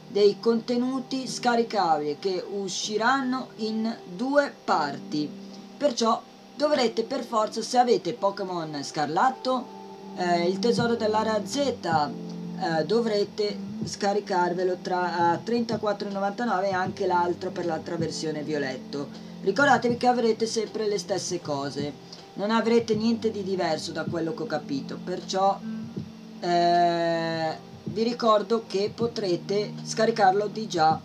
dei contenuti scaricabili che usciranno in due parti. Perciò dovrete per forza, se avete Pokémon Scarlatto, eh, il tesoro dell'area Z, eh, dovrete scaricarvelo tra a 34,99 e anche l'altro per l'altra versione violetto. Ricordatevi che avrete sempre le stesse cose, non avrete niente di diverso da quello che ho capito, perciò eh, vi ricordo che potrete scaricarlo di già.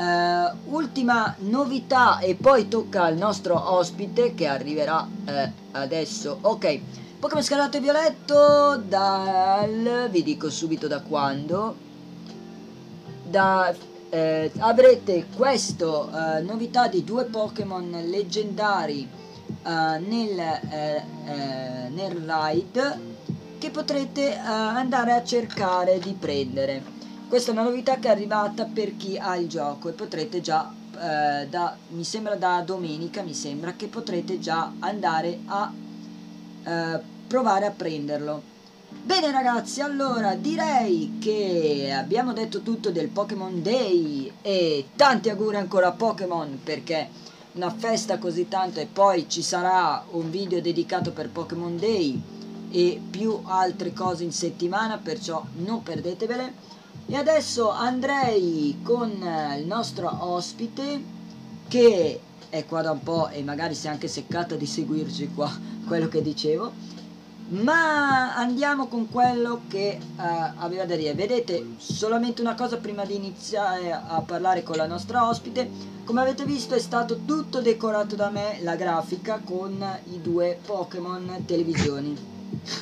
Eh, ultima novità e poi tocca al nostro ospite che arriverà eh, adesso. Ok, Pokémon Scarlatto e Violetto dal... vi dico subito da quando. Da eh, avrete questa novità di due Pokémon leggendari nel, nel raid che potrete andare a cercare di prendere. Questa è una novità che è arrivata per chi ha il gioco e potrete già, eh, da, mi sembra da domenica, mi sembra che potrete già andare a eh, provare a prenderlo. Bene ragazzi, allora direi che abbiamo detto tutto del Pokémon Day e tanti auguri ancora a Pokémon perché una festa così tanto e poi ci sarà un video dedicato per Pokémon Day e più altre cose in settimana, perciò non perdetevele. E adesso andrei con il nostro ospite che è qua da un po' e magari si è anche seccata di seguirci qua <laughs> quello che dicevo. Ma andiamo con quello che uh, aveva da dire. Vedete solamente una cosa prima di iniziare a parlare con la nostra ospite. Come avete visto è stato tutto decorato da me la grafica con i due Pokémon televisioni.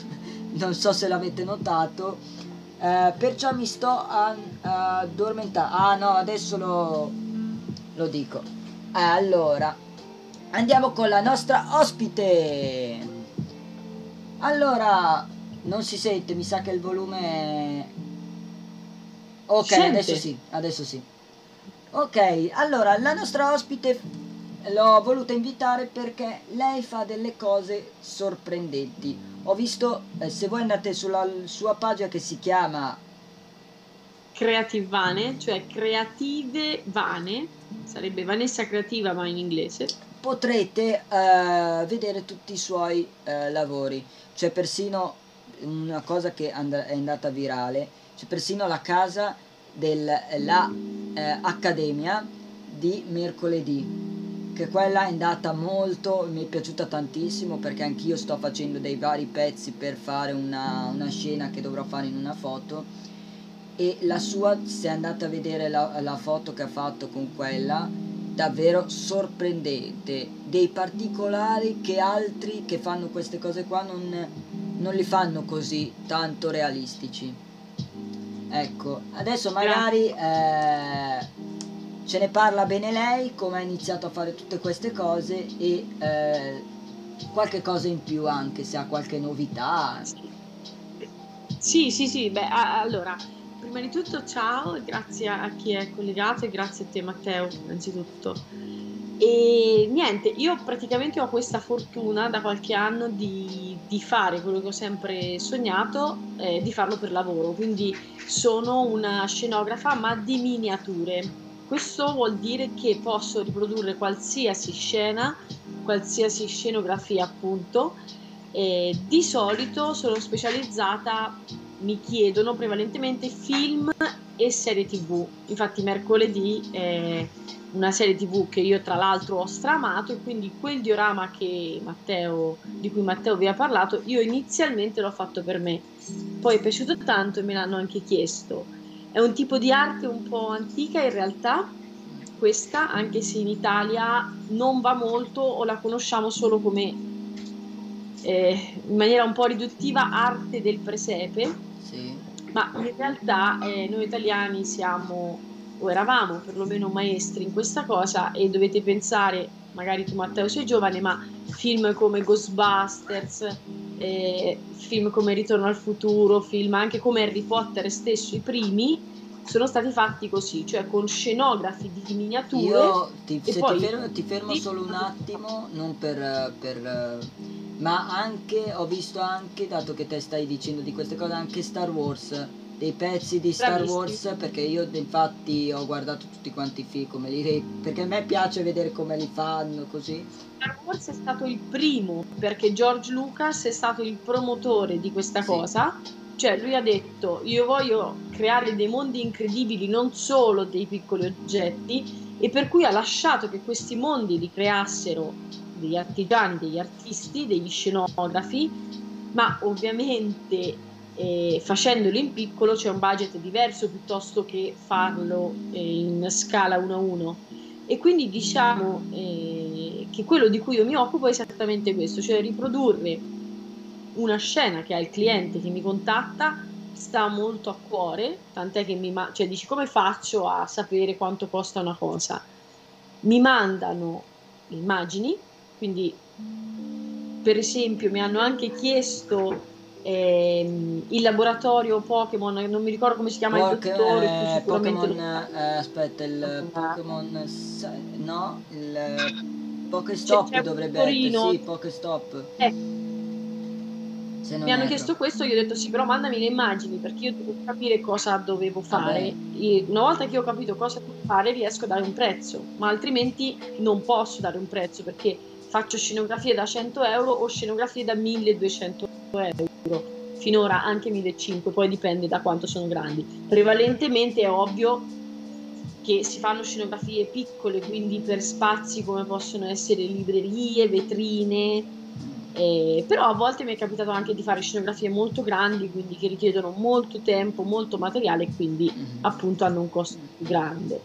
<laughs> Non so se l'avete notato uh, perciò mi sto addormentando ah no adesso lo, lo dico allora andiamo con la nostra ospite allora, non si sente, mi sa che il volume Ok, Sente? adesso sì, adesso sì. Ok, allora la nostra ospite l'ho voluta invitare perché lei fa delle cose sorprendenti. Ho visto, eh, se voi andate sulla sua pagina che si chiama Creative Vane, cioè Creative Vane, sarebbe Vanessa Creativa ma in inglese. potrete eh, vedere tutti i suoi eh, lavori. C'è persino una cosa che and- è andata virale, c'è persino la casa della Accademia di mercoledì, che quella è andata molto, mi è piaciuta tantissimo perché anch'io sto facendo dei vari pezzi per fare una, una scena che dovrò fare in una foto e la sua, se andate a vedere la, la foto che ha fatto con quella, davvero sorprendente, dei particolari che altri che fanno queste cose qua non, non li fanno così tanto realistici. Ecco, adesso magari eh, ce ne parla bene lei, come ha iniziato a fare tutte queste cose e eh, qualche cosa in più anche, se ha qualche novità. Sì, sì, sì, beh, allora, prima di tutto ciao, grazie a chi è collegato e grazie a te Matteo, innanzitutto. E niente, io praticamente ho questa fortuna da qualche anno di, di fare quello che ho sempre sognato, eh, di farlo per lavoro, quindi sono una scenografa ma di miniature. Questo vuol dire che posso riprodurre qualsiasi scena, qualsiasi scenografia appunto, e di solito sono specializzata, mi chiedono prevalentemente film e serie tv. Infatti mercoledì è una serie tv che io tra l'altro ho stramato e quindi quel diorama Matteo, di cui Matteo vi ha parlato, io inizialmente l'ho fatto per me. Poi è piaciuto tanto e me l'hanno anche chiesto. È un tipo di arte un po' antica in realtà, questa, anche se in Italia non va molto o la conosciamo solo come eh, in maniera un po' riduttiva arte del presepe, Sì. ma in realtà eh, noi italiani siamo o eravamo perlomeno maestri in questa cosa e dovete pensare, magari tu Matteo sei giovane, ma film come Ghostbusters, eh, film come Ritorno al futuro, film anche come Harry Potter stesso, i primi, sono stati fatti così, cioè con scenografi di miniature. Io ti, e se poi- ti, fermo, ti fermo solo un attimo, non per, per, ma anche ho visto anche, dato che te stai dicendo di queste cose, anche Star Wars, dei pezzi di Star. Wars, perché io infatti ho guardato tutti quanti i film, come li, perché a me piace vedere come li fanno così. Star Wars è stato il primo perché George Lucas è stato il promotore di questa Sì. cosa. Cioè, lui ha detto: Io voglio creare dei mondi incredibili, non solo dei piccoli oggetti, e per cui ha lasciato che questi mondi li creassero degli artigiani, degli artisti, degli scenografi, ma ovviamente eh, facendolo in piccolo c'è un budget diverso piuttosto che farlo eh, in scala 1 a 1. E quindi diciamo eh, che quello di cui io mi occupo è esattamente questo, cioè riprodurre una scena che ha il cliente che mi contatta sta molto a cuore, tant'è che mi ma- cioè dici come faccio a sapere quanto costa una cosa? Mi mandano immagini, quindi per esempio mi hanno anche chiesto ehm, il laboratorio Pokémon, non mi ricordo come si chiama il Poke- dottore, eh, Pokémon, lo eh, aspetta, il Pokémon, no, il Pokestop C'è- c'è dovrebbe essere, sì, Pokestop. Eh. Mi hanno chiesto questo, io ho detto sì, però mandami le immagini perché io devo capire cosa dovevo fare. Vabbè. E una volta che ho capito cosa devo fare, riesco a dare un prezzo, ma altrimenti non posso dare un prezzo perché faccio scenografie da 100 euro o scenografie da 1200 euro. Finora anche 1500, poi dipende da quanto sono grandi. Prevalentemente è ovvio che si fanno scenografie piccole, quindi per spazi come possono essere librerie, vetrine, eh, però a volte mi è capitato anche di fare scenografie molto grandi, quindi che richiedono molto tempo, molto materiale e quindi Mhm. appunto hanno un costo più grande.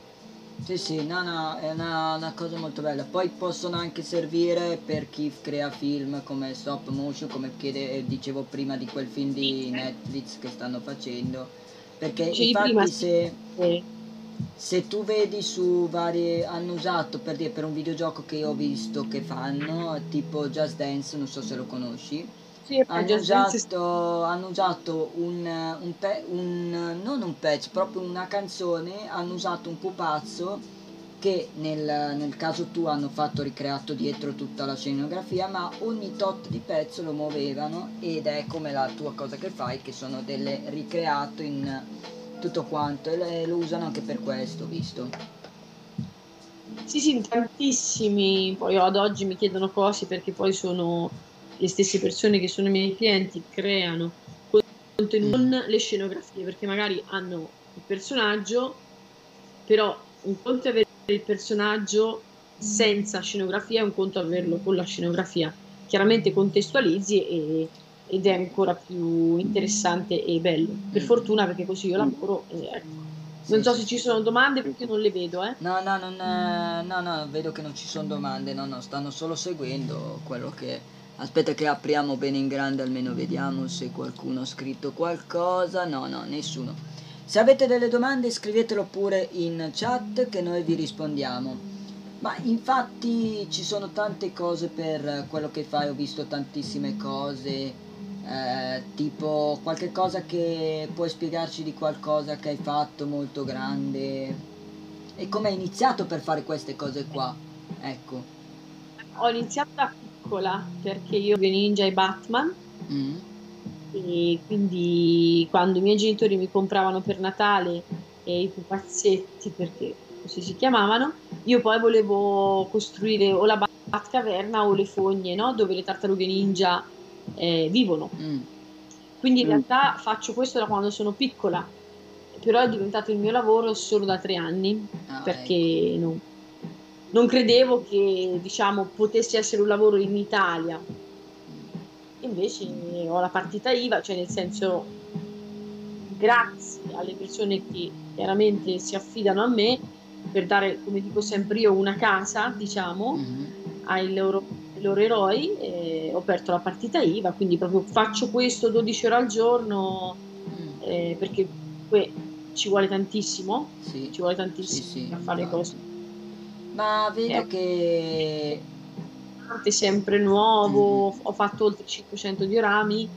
Sì, sì, no, no, è una, una cosa molto bella. Poi possono anche servire per chi crea film come stop motion, come chiede- eh, dicevo prima di quel film di Netflix che stanno facendo. Perché Dicevi infatti prima, se, Eh, se tu vedi su varie... hanno usato per dire per un videogioco che io ho visto che fanno, tipo Just Dance, non so se lo conosci, Sì, hanno usato, hanno usato un, un pe- un- non un patch, proprio una canzone, hanno usato un pupazzo che nel, nel caso tu hanno fatto ricreato dietro tutta la scenografia, ma ogni tot di pezzo lo muovevano ed è come la tua cosa che fai, che sono delle ricreato in tutto quanto e lo usano anche per questo, visto. Sì, sì, tantissimi. Poi ad oggi mi chiedono cose perché poi sono le stesse persone che sono i miei clienti, creano contenuti, non le scenografie, perché magari hanno il personaggio, però un conto è avere il personaggio senza scenografia e un conto è averlo con la scenografia. Chiaramente contestualizzi e- ed è ancora più interessante e bello. Per fortuna perché così io lavoro e ecco. Non so se ci sono domande perché non le vedo, eh. No, no, non, eh, no, no, vedo che non ci sono domande, no, no, stanno solo seguendo quello che... Aspetta che apriamo bene in grande, almeno vediamo se qualcuno ha scritto qualcosa. No, no, nessuno. Se avete delle domande scrivetelo pure in chat che noi vi rispondiamo. Ma infatti ci sono tante cose per quello che fai, ho visto tantissime cose, eh, tipo qualche cosa che puoi spiegarci di qualcosa che hai fatto molto grande e come hai iniziato per fare queste cose qua. Ecco. Ho iniziato da piccola perché io vedo Ninja e Batman Mm. e quindi quando i miei genitori mi compravano per Natale i pupazzetti perché così si chiamavano, io poi volevo costruire o la Batcaverna o le fogne, no? Dove le tartarughe ninja eh, vivono. Mm. Quindi in realtà faccio questo da quando sono piccola, però è diventato il mio lavoro solo da tre anni Ah, perché non, non credevo che diciamo potesse essere un lavoro in Italia. Invece ho la partita IVA, cioè nel senso grazie alle persone che chiaramente si affidano a me per dare, come dico sempre io, una casa, diciamo, Mhm. ai loro, ai loro eroi, eh, ho aperto la partita IVA, quindi proprio faccio questo 12 ore al giorno Mm. eh, perché comunque ci vuole tantissimo, Sì. ci vuole Sì, tantissimo sì, a fare cose. Ma vedo Eh. che È sempre nuovo, ho fatto oltre 500 diorami,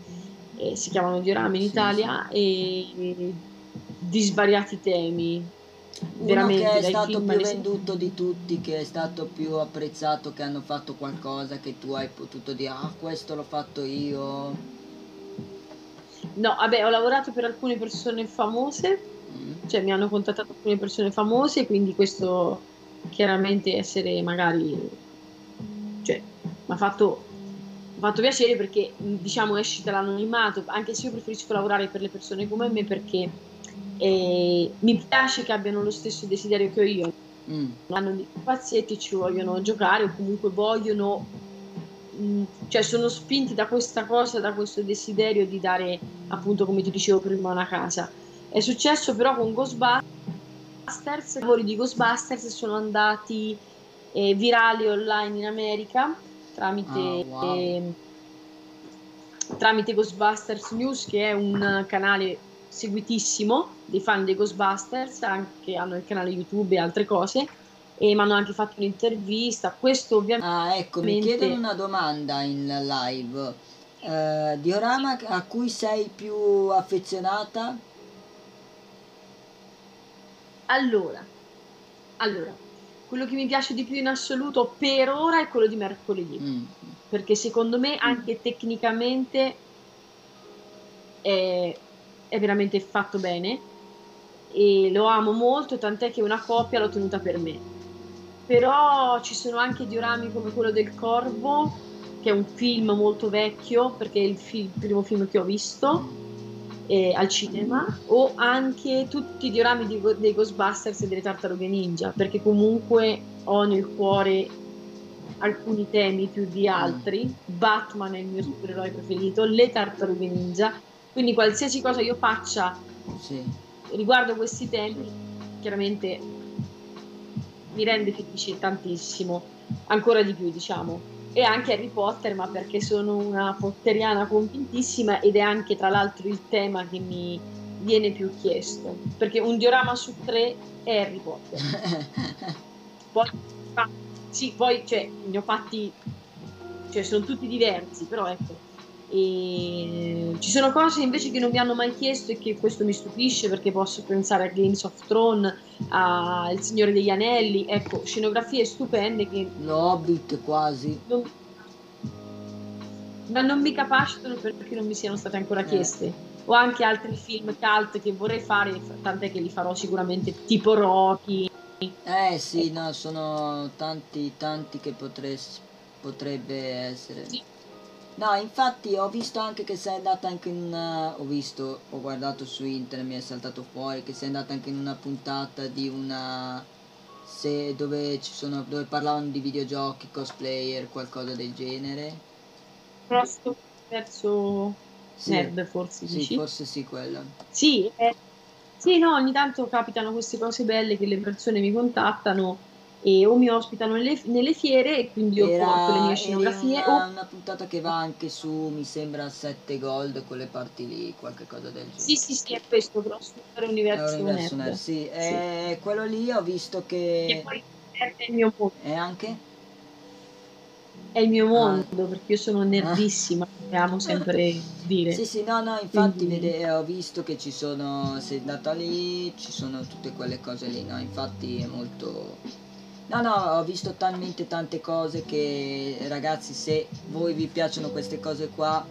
eh, si chiamano diorami in Italia, e di svariati temi. uno veramente, che è stato più venduto di tutti, che è stato più apprezzato, che hanno fatto qualcosa che tu hai potuto dire, ah, questo l'ho fatto io. No, vabbè, ho lavorato per alcune persone famose, Mm. cioè mi hanno contattato alcune persone famose, quindi questo chiaramente essere magari, cioè, mi ha fatto, fatto piacere perché diciamo esci dall'anonimato, anche se io preferisco lavorare per le persone come me perché eh, mi piace che abbiano lo stesso desiderio che ho io, Mm. hanno dei pazzetti, ci vogliono giocare o comunque vogliono, mh, cioè sono spinti da questa cosa, da questo desiderio di dare appunto come ti dicevo prima una casa. È successo però con Ghostbusters, i lavori di Ghostbusters sono andati eh, virali online in America tramite, Ah, wow. ehm, tramite Ghostbusters News che è un canale seguitissimo dei fan dei Ghostbusters, anche hanno il canale YouTube e altre cose e mi hanno anche fatto un'intervista. Questo ovviamente Ah, ecco, mi chiedono una domanda in live. Eh, diorama a cui sei più affezionata? Allora, allora, quello che mi piace di più in assoluto per ora è quello di mercoledì, Mm. perché secondo me anche tecnicamente è, è veramente fatto bene e lo amo molto, tant'è che una copia l'ho tenuta per me. Però ci sono anche diorami come quello del Corvo, che è un film molto vecchio, perché è il, fi- il primo film che ho visto eh, al cinema o anche tutti i diorami di dei Ghostbusters e delle Tartarughe Ninja perché comunque ho nel cuore alcuni temi più di altri. Batman è il mio supereroe preferito le Tartarughe Ninja. Quindi qualsiasi cosa io faccia Sì. riguardo questi temi chiaramente mi rende felice tantissimo ancora di più diciamo e anche Harry Potter ma perché sono una potteriana convintissima ed è anche tra l'altro il tema che mi viene più chiesto perché un diorama su tre è Harry Potter. <laughs> Poi, sì, poi cioè, ne ho fatti cioè sono tutti diversi però ecco E ci sono cose invece che non mi hanno mai chiesto e che questo mi stupisce perché posso pensare a Games of Thrones, a Il Signore degli Anelli, ecco, scenografie stupende che L'Hobbit quasi. non, ma non mi capacitano perché non mi siano state ancora Eh. chieste. O anche altri film cult che vorrei fare, tant'è che li farò sicuramente, tipo Rocky. Eh sì, no, sono tanti, tanti che potres- potrebbe essere. Sì. No, infatti ho visto anche che sei andata anche in una... Ho visto, ho guardato su internet, mi è saltato fuori che sei andata anche in una puntata di una... Se, dove ci sono... dove parlavano di videogiochi, cosplayer, qualcosa del genere. Prosto verso Sì, Nerd, forse sì, dici? forse sì, quello. Sì, eh, sì, no, ogni tanto capitano queste cose belle che le persone mi contattano e o mi ospitano nelle, nelle fiere e quindi io porto le mie Era scenografie una, o una puntata che va anche su, mi sembra, 7 gold, quelle parti lì, qualche cosa del genere. sì, sì, sì, è questo, È un universo nerd. nerd, sì. Eh, quello lì ho visto E che poi è il mio mondo, è anche è il mio Ah. mondo perché io sono nerdissima, come amo sempre dire. Sì, sì, no, no, infatti Quindi- vede- ho visto che ci sono, sei andata lì, ci sono tutte quelle cose lì, no, infatti è molto... No, no, ho visto talmente tante cose che ragazzi, se voi vi piacciono queste cose qua,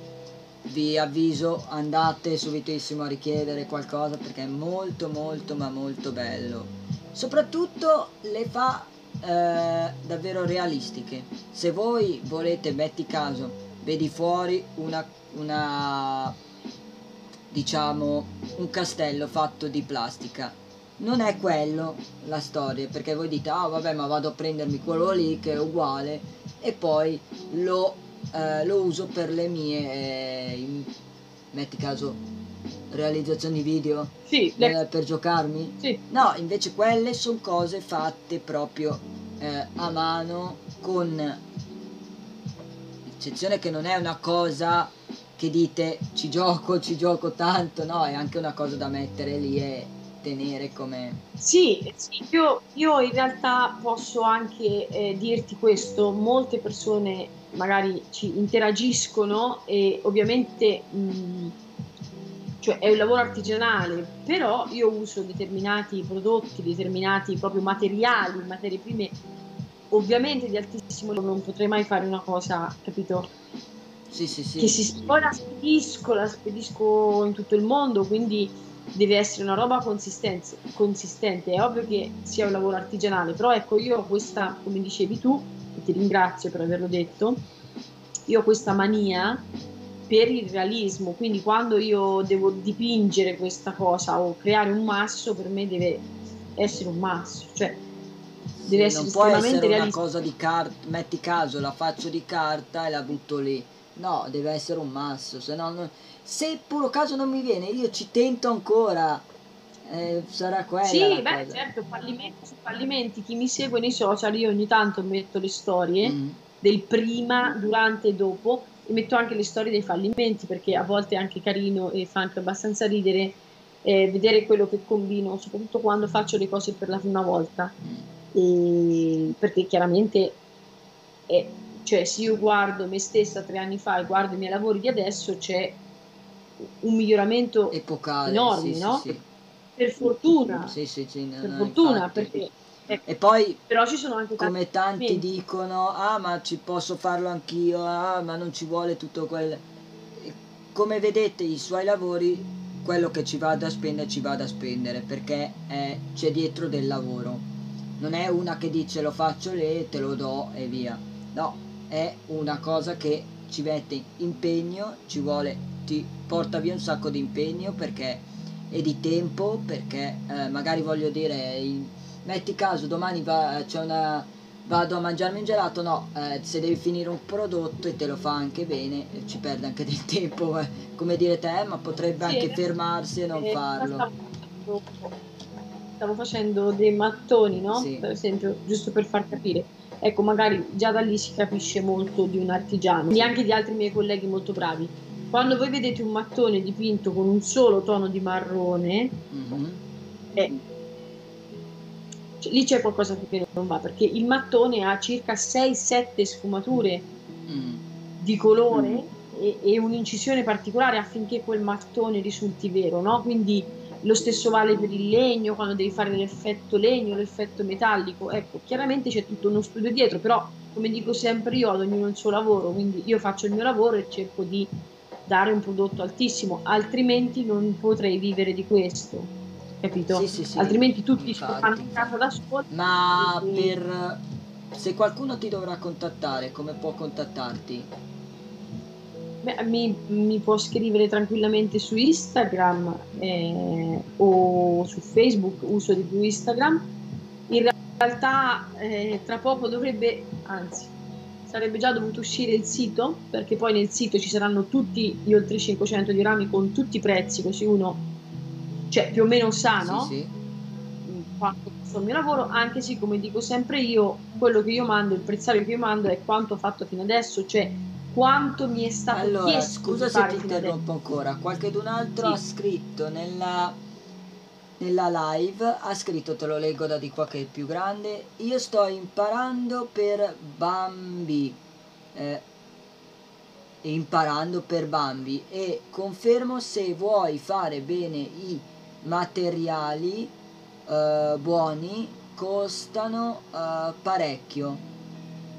vi avviso, andate subitissimo a richiedere qualcosa perché è molto, molto, ma molto bello. Soprattutto le fa eh, davvero realistiche. Se voi volete, metti caso, vedi fuori una, una diciamo un castello fatto di plastica non è quello la storia perché voi dite ah vabbè ma vado a prendermi quello lì che è uguale e poi lo, eh, lo uso per le mie eh, in- metti caso realizzazioni video? Sì, eh, per giocarmi? Sì, No, invece quelle sono cose fatte proprio eh, a mano con eccezione che non è una cosa che dite ci gioco, ci gioco tanto, no, è anche una cosa da mettere lì e tenere come... Sì, sì, io, io in realtà posso anche eh, dirti questo, molte persone magari ci interagiscono e ovviamente mh, cioè è un lavoro artigianale, però io uso determinati prodotti, determinati proprio materiali, materie prime, ovviamente di altissimo livello, non potrei mai fare una cosa, capito? Sì, sì, sì. che si poi la spedisco, la spedisco in tutto il mondo, quindi deve essere una roba consistente. È ovvio che sia un lavoro artigianale, però ecco, io ho questa, come dicevi tu, e ti ringrazio per averlo detto, io ho questa mania per il realismo, quindi quando io devo dipingere questa cosa o creare un masso, per me deve essere un masso, cioè deve essere non può estremamente essere una realistico. cosa di carta, metti caso, la faccio di carta e la butto lì. No, deve essere un masso, se no non- se puro caso non mi viene, io ci tento ancora. Eh, sarà quella Sì, beh, cosa. certo, fallimenti su fallimenti. Chi mi segue nei social, io ogni tanto metto le storie Mm. del prima, durante e dopo e metto anche le storie dei fallimenti perché a volte è anche carino e fa anche abbastanza ridere eh, vedere quello che combino, soprattutto quando faccio le cose per la prima volta. Mm. E perché chiaramente, è- cioè, se io guardo me stessa tre anni fa e guardo i miei lavori di adesso, c'è un miglioramento Epocale, enormi, sì, no? sì, per fortuna, sì. Sì, sì, sì, no, per no, fortuna, infatti. perché ecco, E poi, però ci sono anche tanti come tanti fallimenti. dicono, ah ma ci posso farlo anch'io, ah ma non ci vuole tutto quel... E Come vedete i suoi lavori, quello che ci va da spendere ci va da spendere, perché è- c'è dietro del lavoro. Non è una che dice lo faccio lì, te lo do e via. No, è una cosa che ci mette impegno, ci vuole, ti porta via un sacco di impegno perché e di tempo perché eh, magari voglio dire il- metti caso domani va, c'è una vado a mangiarmi un gelato no eh, se devi finire un prodotto e te lo fa anche bene eh, ci perde anche del <laughs> tempo eh, come dire te ma potrebbe Sì, anche fermarsi e non Eh, farlo stavo facendo dei mattoni, no? Sì. Per esempio, giusto per far capire. Ecco, magari già da lì si capisce molto di un artigiano e anche di altri miei colleghi molto bravi. Quando voi vedete un mattone dipinto con un solo tono di marrone, Mhm. eh, cioè, lì c'è qualcosa che non va, perché il mattone ha circa 6-7 sfumature Mm. di colore e, e un'incisione particolare affinché quel mattone risulti vero, no? Quindi lo stesso vale per il legno, quando devi fare l'effetto legno, l'effetto metallico. Ecco, chiaramente c'è tutto uno studio dietro, però come dico sempre io, ad ognuno il suo lavoro, quindi io faccio il mio lavoro e cerco di dare un prodotto altissimo, altrimenti non potrei vivere di questo, capito? Sì, sì, sì, altrimenti tutti infatti. fanno in casa da soli. Ma e- per se qualcuno ti dovrà contattare, come può contattarti? Beh, mi, mi può scrivere tranquillamente su Instagram eh, o su Facebook, uso di più Instagram. In realtà eh, tra poco dovrebbe, anzi, sarebbe già dovuto uscire il sito, perché poi nel sito ci saranno tutti gli oltre 500 diorami con tutti i prezzi, così uno cioè, più o meno sa, Sì, no? sì. quanto costa il mio lavoro, anche se come dico sempre io, quello che io mando, il prezzario che io mando è quanto ho fatto fino adesso, cioè quanto mi è stato Allora, chiesto scusa se ti interrompo ancora. Qualcun altro Sì. ha scritto nella, nella live, ha scritto, te lo leggo da di qua che è più grande, io sto imparando per Bambi. Eh, imparando per Bambi e confermo se vuoi fare bene i materiali eh, buoni costano eh, parecchio.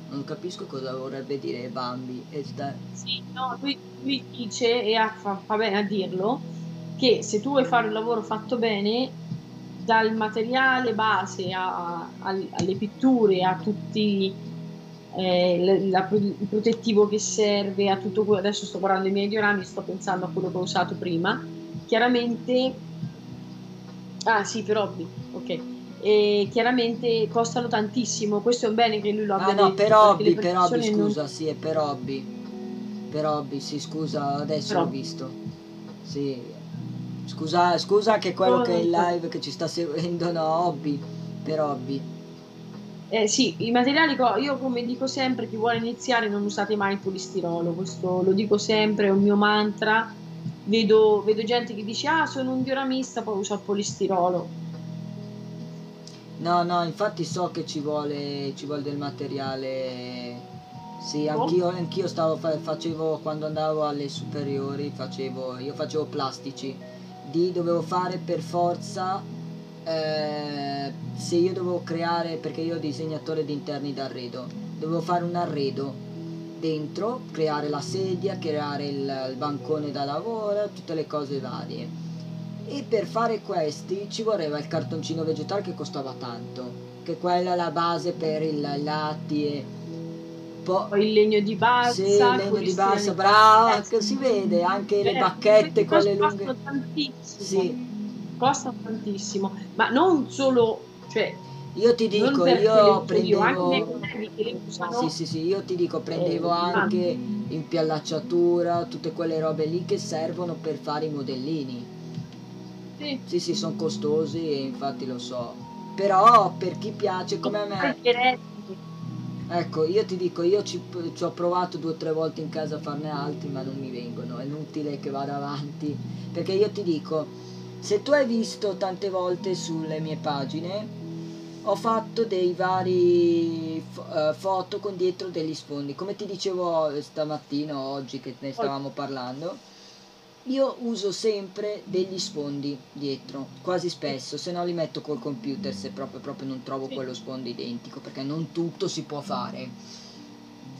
Non capisco cosa vorrebbe dire Bambi. E sta- Sì, no, lui, lui dice, e fa, fa bene a dirlo, che se tu vuoi fare un lavoro fatto bene, dal materiale base a- al- alle pitture, a tutti eh, la il protettivo che serve, a tutto quello, adesso sto guardando i miei diorami, sto pensando a quello che ho usato prima, chiaramente, ah sì, per hobby, ok, e chiaramente costano tantissimo, questo è un bene che lui lo Ah abbia no, detto, per perché hobby, per hobby, persone non- scusa, sì, è per hobby. Per hobby, sì, scusa, adesso Per l'ho hobby. visto. Sì. Scusa, scusa che quello No, che è in live che ci sta seguendo, no, hobby, per hobby. Eh, sì, i materiali, io come dico sempre, chi vuole iniziare non usate mai il polistirolo, questo lo dico sempre, è un mio mantra. Vedo, vedo gente che dice, ah, sono un dioramista, poi usa il polistirolo. No, no, infatti so che ci vuole, ci vuole del materiale. Sì, Oh. anch'io, anch'io stavo, fa- facevo, quando andavo alle superiori, facevo, io facevo plastici. Di dovevo fare per forza, eh, se io dovevo creare, perché io ho disegnatore di interni d'arredo, dovevo fare un arredo dentro, creare la sedia, creare il, il bancone da lavoro, tutte le cose varie. E per fare questi ci voleva il cartoncino vegetale che costava tanto, che quella è la base per il latti poi Poi il legno di balsa, sì, il legno di balsa, in eh, che si vede anche le eh, bacchette, quelle cose lunghe. Costano tantissimo, Sì, costano tantissimo, ma non solo, cioè, io ti dico, le io prendevo le Sì, sì, sì, io ti dico, prendevo Eh, anche impiallacciatura, tutte quelle robe lì che servono per fare i modellini. sì, Sì, sì, sono costosi e infatti lo so. Però per chi piace come a me. Ecco, io ti dico, io ci, ci ho provato due o tre volte in casa a farne altri, ma non mi vengono. È inutile che vada avanti. Perché io ti dico, se tu hai visto tante volte sulle mie pagine, ho fatto dei vari eh, foto con dietro degli sfondi. Come ti dicevo stamattina oggi che ne stavamo parlando, io uso sempre degli sfondi dietro, quasi spesso, se no li metto col computer se proprio, proprio non trovo Sì. quello sfondo identico, perché non tutto si può fare.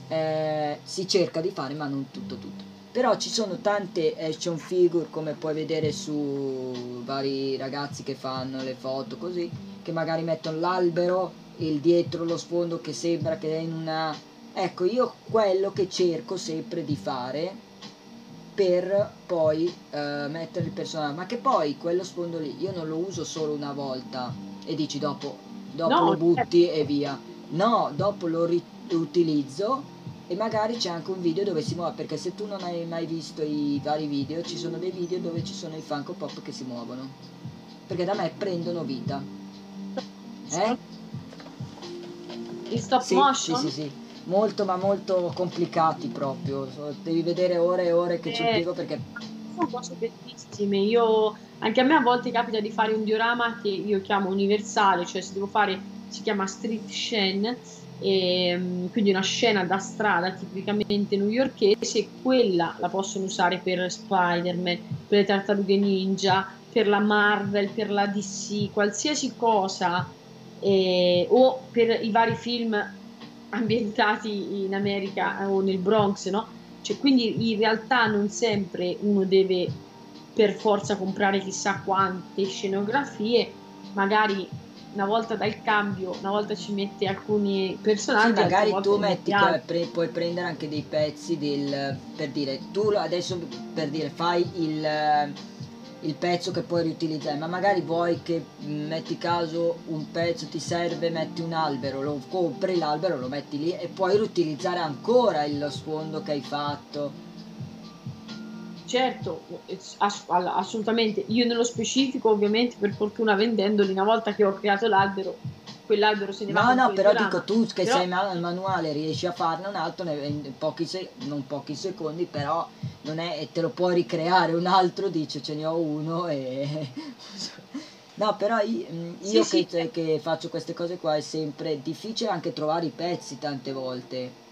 Eh, si cerca di fare, ma non tutto tutto. Però ci sono tante action figure, come puoi vedere su vari ragazzi che fanno le foto così, che magari mettono l'albero, il dietro lo sfondo che sembra che è in una... Ecco, io quello che cerco sempre di fare per poi eh, mettere il personaggio, ma che poi quello sfondo lì io non lo uso solo una volta e dici dopo, dopo No, lo butti e via. No, dopo lo riutilizzo e magari c'è anche un video dove si muove, perché se tu non hai mai visto i vari video, ci sono dei video dove ci sono i Funko Pop che si muovono. Perché da me prendono vita. Eh? In stop Sì, motion? sì, sì, sì. Molto ma molto complicati proprio. Devi vedere ore e ore che ci Eh. impiego perché sono cose bellissime. Io, anche a me a volte capita di fare un diorama che io chiamo universale, cioè se devo fare si chiama Street Scene, e, mm, quindi una scena da strada tipicamente newyorkese, quella la possono usare per Spider-Man, per le tartarughe ninja, per la Marvel, per la DC, qualsiasi cosa, eh, o per i vari film ambientati in America o nel Bronx, no? Cioè, quindi in realtà non sempre uno deve per forza comprare chissà quante scenografie, magari una volta dà il cambio, una volta ci mette alcuni Sì, personaggi, magari altre tu metti, pre- puoi prendere anche dei pezzi del, per dire, tu adesso per dire fai il, il pezzo che puoi riutilizzare, ma magari vuoi che mh, metti caso un pezzo ti serve, metti un albero, lo compri l'albero, lo metti lì e puoi riutilizzare ancora lo sfondo che hai fatto. Certo, ass- assolutamente. Io nello specifico, ovviamente, per fortuna vendendoli, una volta che ho creato l'albero, quell'albero se ne va No, no, però diorama. dico tu che Però- sei al manuale riesci a farne un altro in pochi se- non pochi secondi, però non è e te lo puoi ricreare un altro, dice ce ne ho uno e <laughs> No, però io, io Sì, che, sì. che faccio queste cose qua è sempre difficile anche trovare i pezzi tante volte.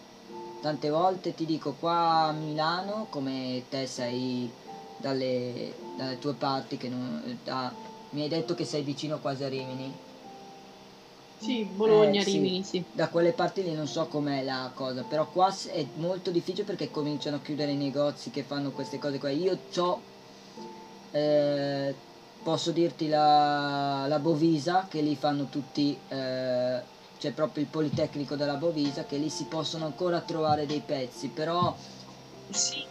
Tante volte ti dico qua a Milano, come te sei dalle, dalle tue parti, che non, da- mi hai detto che sei vicino quasi a Rimini. Sì, Bologna, Eh, sì. Rimini, sì. Da quelle parti lì non so com'è la cosa, però qua è molto difficile perché cominciano a chiudere i negozi che fanno queste cose qua. Io ho, posso dirti la, la Bovisa, che lì fanno tutti, eh, c'è proprio il Politecnico della Bovisa, che lì si possono ancora trovare dei pezzi, però Sì,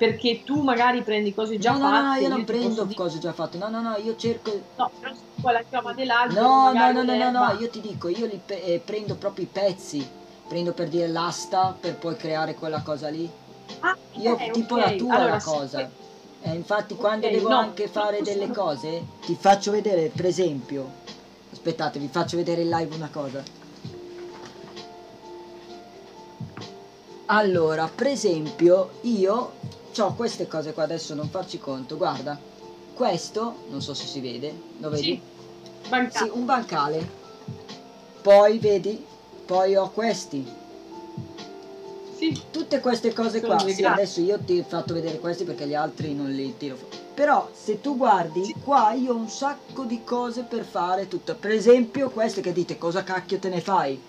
perché tu magari prendi cose già no, no, no, fatte. no, io non prendo posso cose già fatte, no, no, no, io cerco No, però se la chioma dell'albero, No, no, no, no, no, no, io ti dico, io li pe- eh, prendo proprio i pezzi, prendo per dire l'asta per poi creare quella cosa lì. Ah, Io ok, tipo ok. la tua Allora, la cosa. Eh, infatti quando Ok, devo no, anche fare questo delle cose, ti faccio vedere, per esempio, aspettate, vi faccio vedere in live una cosa. Allora, per esempio, io ho queste cose qua, adesso non farci conto, guarda, questo, non so se si vede, lo vedi? Sì, bancato. Sì, un bancale. Poi vedi, poi ho questi. Sì, Tutte queste cose Sono qua. Sì, adesso io ti ho fatto vedere questi perché gli altri non li tiro fuori. Però se tu guardi, Sì. qua io ho un sacco di cose per fare tutto. Per esempio, queste che dite, cosa cacchio te ne fai?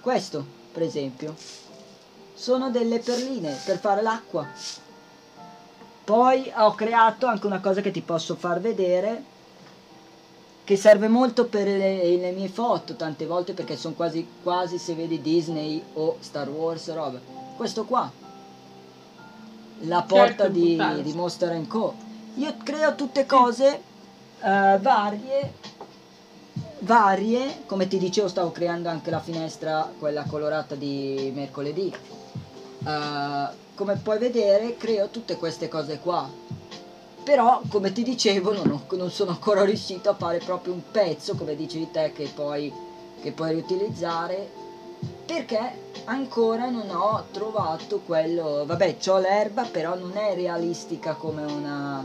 Questo, per esempio, sono delle perline per fare l'acqua. Poi ho creato anche una cosa che ti posso far vedere che serve molto per le, le mie foto tante volte perché sono quasi quasi se vedi Disney o Star Wars roba. Questo qua. La porta di, importante. di Monster Co. Io creo tutte cose eh, varie varie, come ti dicevo stavo creando anche la finestra quella colorata di mercoledì. Eh, come puoi vedere creo tutte queste cose qua. Però come ti dicevo non, ho- non sono ancora riuscito a fare proprio un pezzo come dicevi te che poi, che puoi riutilizzare perché ancora non ho trovato quello. Vabbè c'ho l'erba però non è realistica come una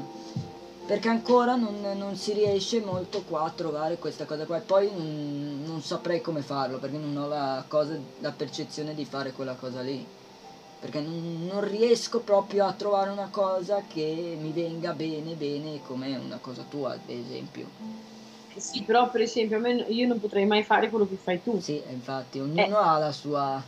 perché ancora non, non si riesce molto qua a trovare questa cosa qua. E poi non, non saprei come farlo perché non ho la cosa la percezione di fare quella cosa lì perché non, non riesco proprio a trovare una cosa che mi venga bene bene come una cosa tua ad esempio. Sì, però per esempio a me, io non potrei mai fare quello che fai tu. sì infatti ognuno ha la sua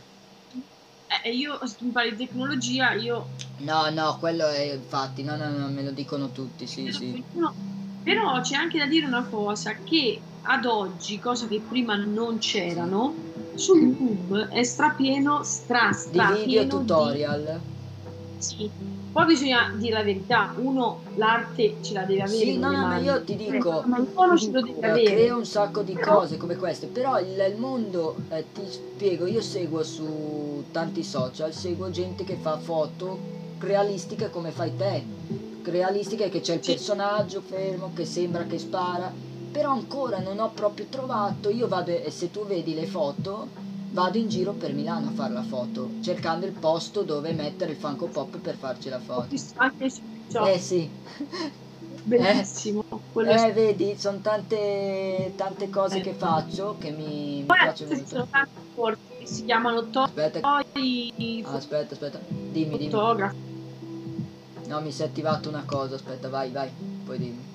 Eh, io, se tu parli di tecnologia, io... no no quello è infatti no no no me lo dicono tutti sì sì. No, però c'è anche da dire una cosa, che ad oggi, cosa che prima non c'erano, su YouTube è strapieno, stra, di strapieno video di- tutorial Sì, poi bisogna dire la verità, uno l'arte ce la deve avere. Sì, no, no, ma io ti dico, Ma uno ce lo deve avere. creo un sacco di cose come queste, però il, il mondo, eh, ti spiego, io seguo su tanti social, seguo gente che fa foto realistiche come fai te, realistiche che c'è il Sì. personaggio fermo che sembra che spara, però ancora non ho proprio trovato, io vado, e se tu vedi le foto, vado in giro per Milano a fare la foto, cercando il posto dove mettere il Funko Pop per farci la foto. anche su Eh sì, bellissimo. è Eh, vedi, sono tante, tante cose che faccio che mi, mi Poi piacciono ci sono molto. tanti corsi che si chiamano Toy Aspetta, aspetta, aspetta. Dimmi, dimmi. Fotografi. No, mi si è attivato una cosa, aspetta, vai, vai. Poi dimmi.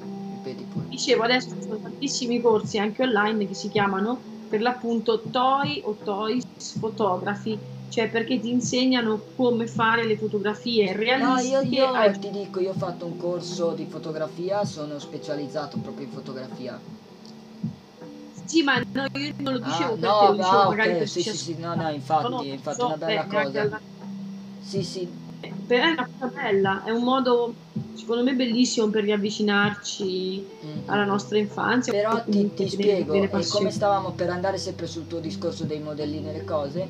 Ripeti pure. Dicevo, adesso ci sono tantissimi corsi anche online che si chiamano per l'appunto Toy o Toys Photography, cioè perché ti insegnano come fare le fotografie No, realistiche. io, io ai- ti dico, io ho fatto un corso di fotografia, sono specializzato proprio in fotografia. Sì, ma no, io non lo dicevo Ah, per te, no, lo dicevo ah, magari ok, per sì, sì, sì, no, no, infatti, No, infatti so una bella anche cosa. alla- Sì, sì, per- è una cosa bella, è un modo secondo me bellissimo per riavvicinarci mm, alla nostra infanzia. Però ti, ti delle- spiego, delle e come stavamo per andare sempre sul tuo discorso dei modellini e le cose,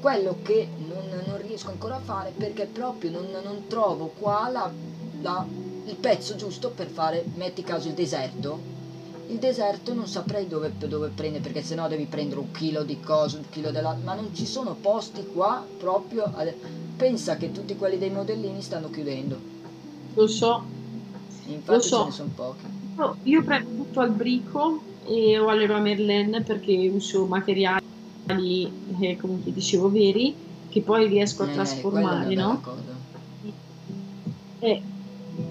quello che non, non riesco ancora a fare perché proprio non, non trovo qua la- la- il pezzo giusto per fare, metti caso il deserto. Il deserto non saprei dove, dove prendere perché sennò devi prendere un chilo di cose, un chilo della... ma non ci sono posti qua proprio... ade- Pensa che tutti quelli dei modellini stanno chiudendo, Lo so, infatti so. ce ne sono pochi. Io- io prendo tutto al brico e, o all'Eroy Merlin perché uso materiali, eh, come ti dicevo, veri, che poi riesco a Eh, trasformare, no? Eh,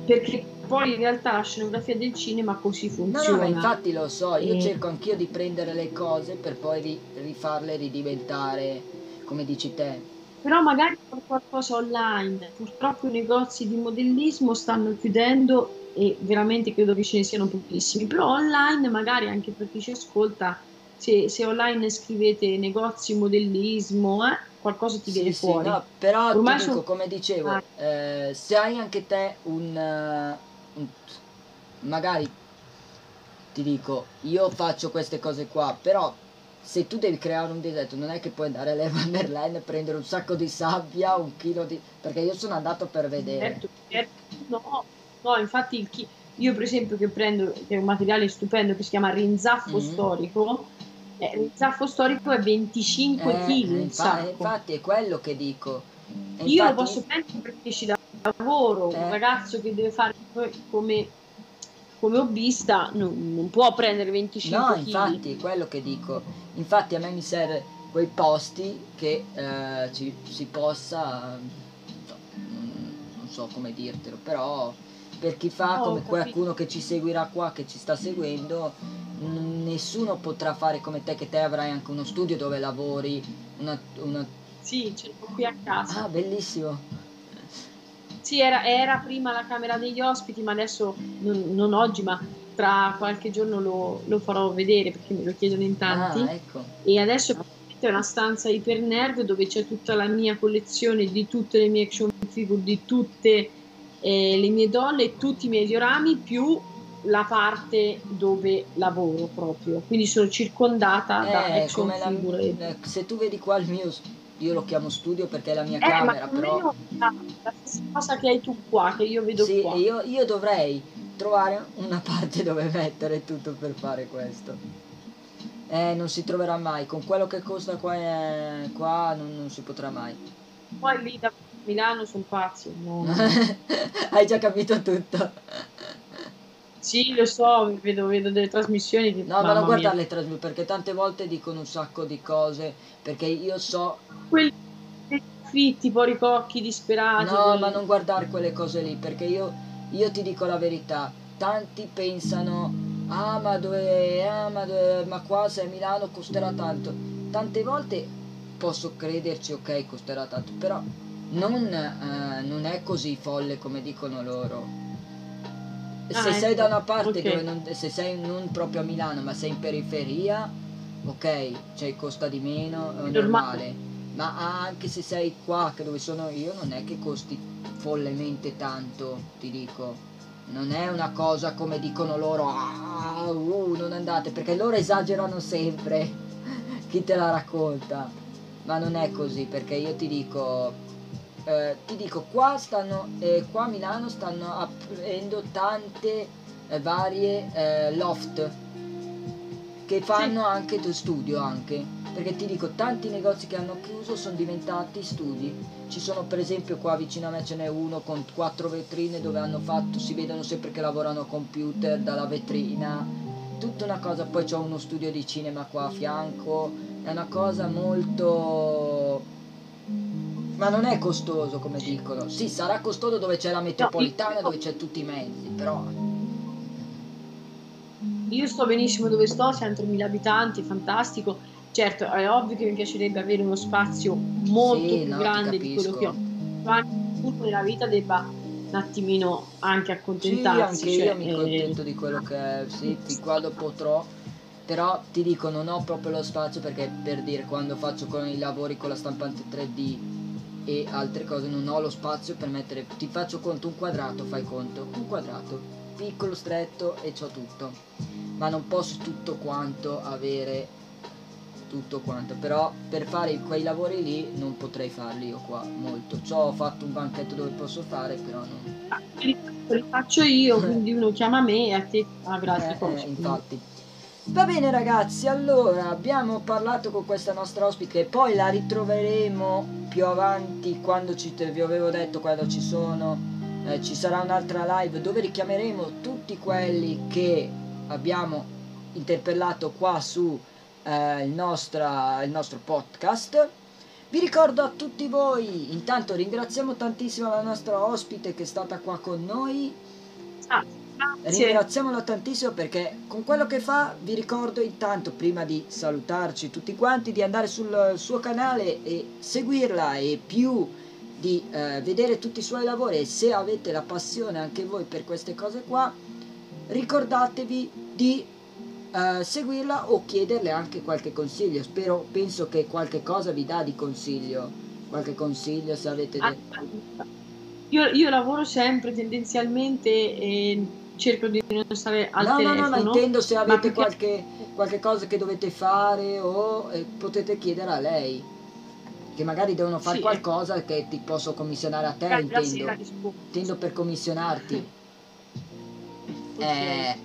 perché poi in realtà la scenografia del cinema così No, funziona. no, ma infatti lo so, io Eh. cerco anch'io di prendere le cose per poi ri- rifarle ridiventare come dici te. Però magari con qualcosa online. Purtroppo i negozi di modellismo stanno chiudendo e veramente credo che ce ne siano pochissimi. Però online, magari anche per chi ci ascolta, se, se online scrivete negozi modellismo, eh, qualcosa ti viene Sì, sì, fuori. no, però Ormai ti dico, sono- come dicevo, Ah. eh, se hai anche te un, eh, un- magari ti dico, io faccio queste cose qua, però se tu devi creare un deserto non è che puoi andare all'Eva Merlin e prendere un sacco di sabbia, un chilo di... perché io sono andato per vedere. Certo, certo. No, no, infatti il chi- io per esempio che prendo, che è un materiale stupendo che si chiama rinzaffo Mhm. storico, eh, rinzaffo storico è 25 Eh, kg il infa- infatti è quello che dico. E Io lo posso prendere perché ci lavoro, Eh. un ragazzo che deve fare come, come hobbista non, non può prendere 25 No, infatti, è quello che dico. Infatti a me mi serve quei posti che eh, ci, si possa, non so, non, so come dirtelo, però per chi fa Oh, come qualcuno che ci seguirà qua, che ci sta seguendo, nessuno potrà fare come te, che te avrai anche uno studio dove lavori, una... una... Sì, ce l'ho qui a casa. Ah, bellissimo! Sì, era, era prima la camera degli ospiti, ma adesso non, non oggi, ma tra qualche giorno lo, lo farò vedere perché me lo chiedono in tanti. Ah, ecco. E adesso è una stanza iper nerd dove c'è tutta la mia collezione di tutte le mie action figure, di tutte eh, le mie dolle, e tutti i miei diorami, più la parte dove lavoro proprio. Quindi sono circondata da Eh, action come la- figure. eh, se tu vedi qua il mio, io lo chiamo studio perché è la mia Eh, camera, però... la, la stessa cosa che hai tu qua, che io vedo Sì, qua. io, io dovrei trovare una <laughs> parte dove mettere tutto per fare questo. Eh, non si troverà mai, con quello che costa qua, eh, qua non, non si potrà mai. Poi lì da Milano sono pazzi. no. <laughs> Hai già capito tutto. Sì, lo so, vedo, vedo delle trasmissioni che No, ma mamma non guardare le trasmissioni perché tante volte dicono un sacco di cose, perché io so... Quelli fitti, poi ricocchi disperati. No, quelli- ma non guardare quelle cose lì, perché io, io ti dico la verità, tanti pensano, ah ma dove, ah, ma, dove- ma qua se a Milano costerà tanto. Tante volte posso crederci, ok, costerà tanto, però non, eh, non è così folle come dicono loro. Ah, Se sei ecco, da una parte ok. dove non, se sei non proprio a Milano, ma sei in periferia, ok, cioè costa di meno, è È normale. normale. Ma anche se sei qua, che dove sono io, non è che costi follemente tanto, ti dico. Non è una cosa come dicono loro, ah, uh, non andate, perché loro esagerano sempre <laughs> chi te la racconta. Ma non è così, perché io ti dico, eh, ti dico, qua stanno, eh, qua a Milano stanno aprendo tante eh, varie eh, loft che fanno anche tu studio anche. Perché ti dico tanti negozi che hanno chiuso sono diventati studi. Ci sono per esempio qua vicino a me ce n'è uno con quattro vetrine dove hanno fatto si vedono sempre che lavorano a computer dalla vetrina. Tutta una cosa. Poi c'è uno studio di cinema qua a fianco. È una cosa molto ma non è costoso come dicono sì sarà costoso dove c'è la metropolitana dove c'è tutti i mezzi però Io sto benissimo dove sto, 100.000 abitanti, fantastico. Certo, è ovvio che mi piacerebbe avere uno spazio molto Sì, più no, grande di quello che ho. Ma tutto nella vita debba un attimino anche Sì, accontentarsi. anche cioè, io mi eh, contento di quello che è, sì, fin quando potrò, però ti dico non ho proprio lo spazio perché per dire quando faccio con i lavori con la stampante 3D e altre cose non ho lo spazio per mettere, ti faccio conto un quadrato, fai conto, un quadrato, piccolo, stretto e c'ho tutto, ma non posso tutto quanto avere tutto quanto, però per fare quei lavori lì non potrei farli io qua molto, C'ho ho fatto un banchetto dove posso fare, però non... li faccio io, quindi uno chiama me e a te avrà altre <laughs> Eh, eh, infatti. Va bene ragazzi, allora abbiamo parlato con questa nostra ospite e poi la ritroveremo più avanti quando ci, vi avevo detto quando ci sono, eh, ci sarà un'altra live dove richiameremo tutti quelli che abbiamo interpellato qua su eh, il, nostra- il nostro podcast. Vi ricordo a tutti voi, intanto ringraziamo tantissimo la nostra ospite che è stata qua con noi. Grazie. Ringraziamola tantissimo perché con quello che fa vi ricordo intanto prima di salutarci tutti quanti di andare sul suo canale e seguirla e più di eh, vedere tutti i suoi lavori e se avete la passione anche voi per queste cose qua ricordatevi di eh, seguirla o chiederle anche qualche consiglio. Spero penso che qualche cosa vi dà di consiglio. Qualche consiglio se avete Ah, Io, io lavoro sempre tendenzialmente e cerco di non stare al no, telefono. no, no, ma intendo se avete perché- qualche, qualche cosa che dovete fare o eh, potete chiedere a lei. Che magari devono fare Sì. qualcosa che ti posso commissionare a te, Magari la sera intendo. Intendo per commissionarti. Ok. Eh,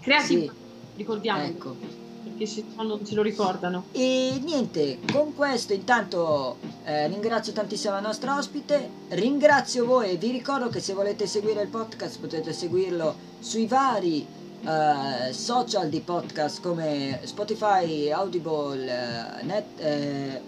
Creative, sì, ricordiamo, ecco. Perché se no non se lo ricordano. E niente, con questo intanto eh, ringrazio tantissimo la nostra ospite, ringrazio voi e vi ricordo che se volete seguire il podcast potete seguirlo sui vari eh, social di podcast come Spotify, Audible, eh, Net, eh,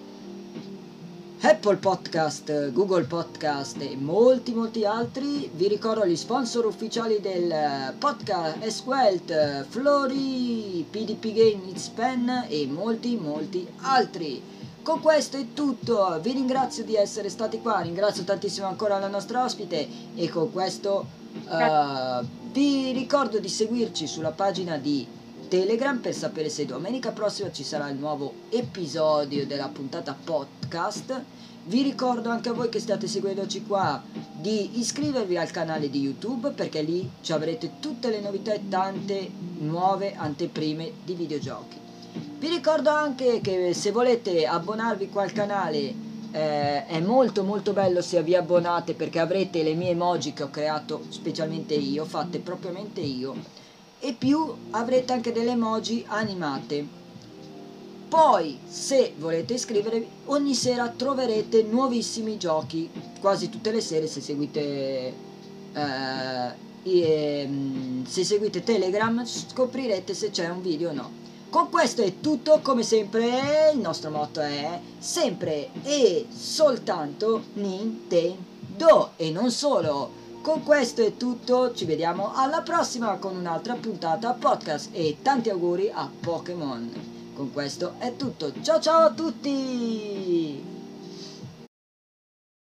Apple Podcast, Google Podcast e molti molti altri. Vi ricordo gli sponsor ufficiali del eh, podcast Esquelt, eh, Flori, PDP Game It's Pen e molti molti altri. Con questo è tutto, vi ringrazio di essere stati qua, ringrazio tantissimo ancora la nostra ospite e con questo eh, vi ricordo di seguirci sulla pagina di Telegram per sapere se domenica prossima ci sarà il nuovo episodio della puntata podcast. Vi ricordo anche a voi che state seguendoci qua di iscrivervi al canale di YouTube perché lì ci avrete tutte le novità e tante nuove anteprime di videogiochi. Vi ricordo anche che se volete abbonarvi qua al canale eh, è molto molto bello se vi abbonate perché avrete le mie emoji che ho creato specialmente io, fatte propriamente io e più avrete anche delle emoji animate. Poi, se volete iscrivervi, ogni sera troverete nuovissimi giochi, quasi tutte le sere se seguite eh, i- ehm, se seguite Telegram scoprirete se c'è un video o no. Con questo è tutto, come sempre il nostro motto è sempre e soltanto Nintendo e non solo. Con questo è tutto, ci vediamo alla prossima con un'altra puntata podcast e tanti auguri a Pokémon. Con questo è tutto, ciao ciao a tutti!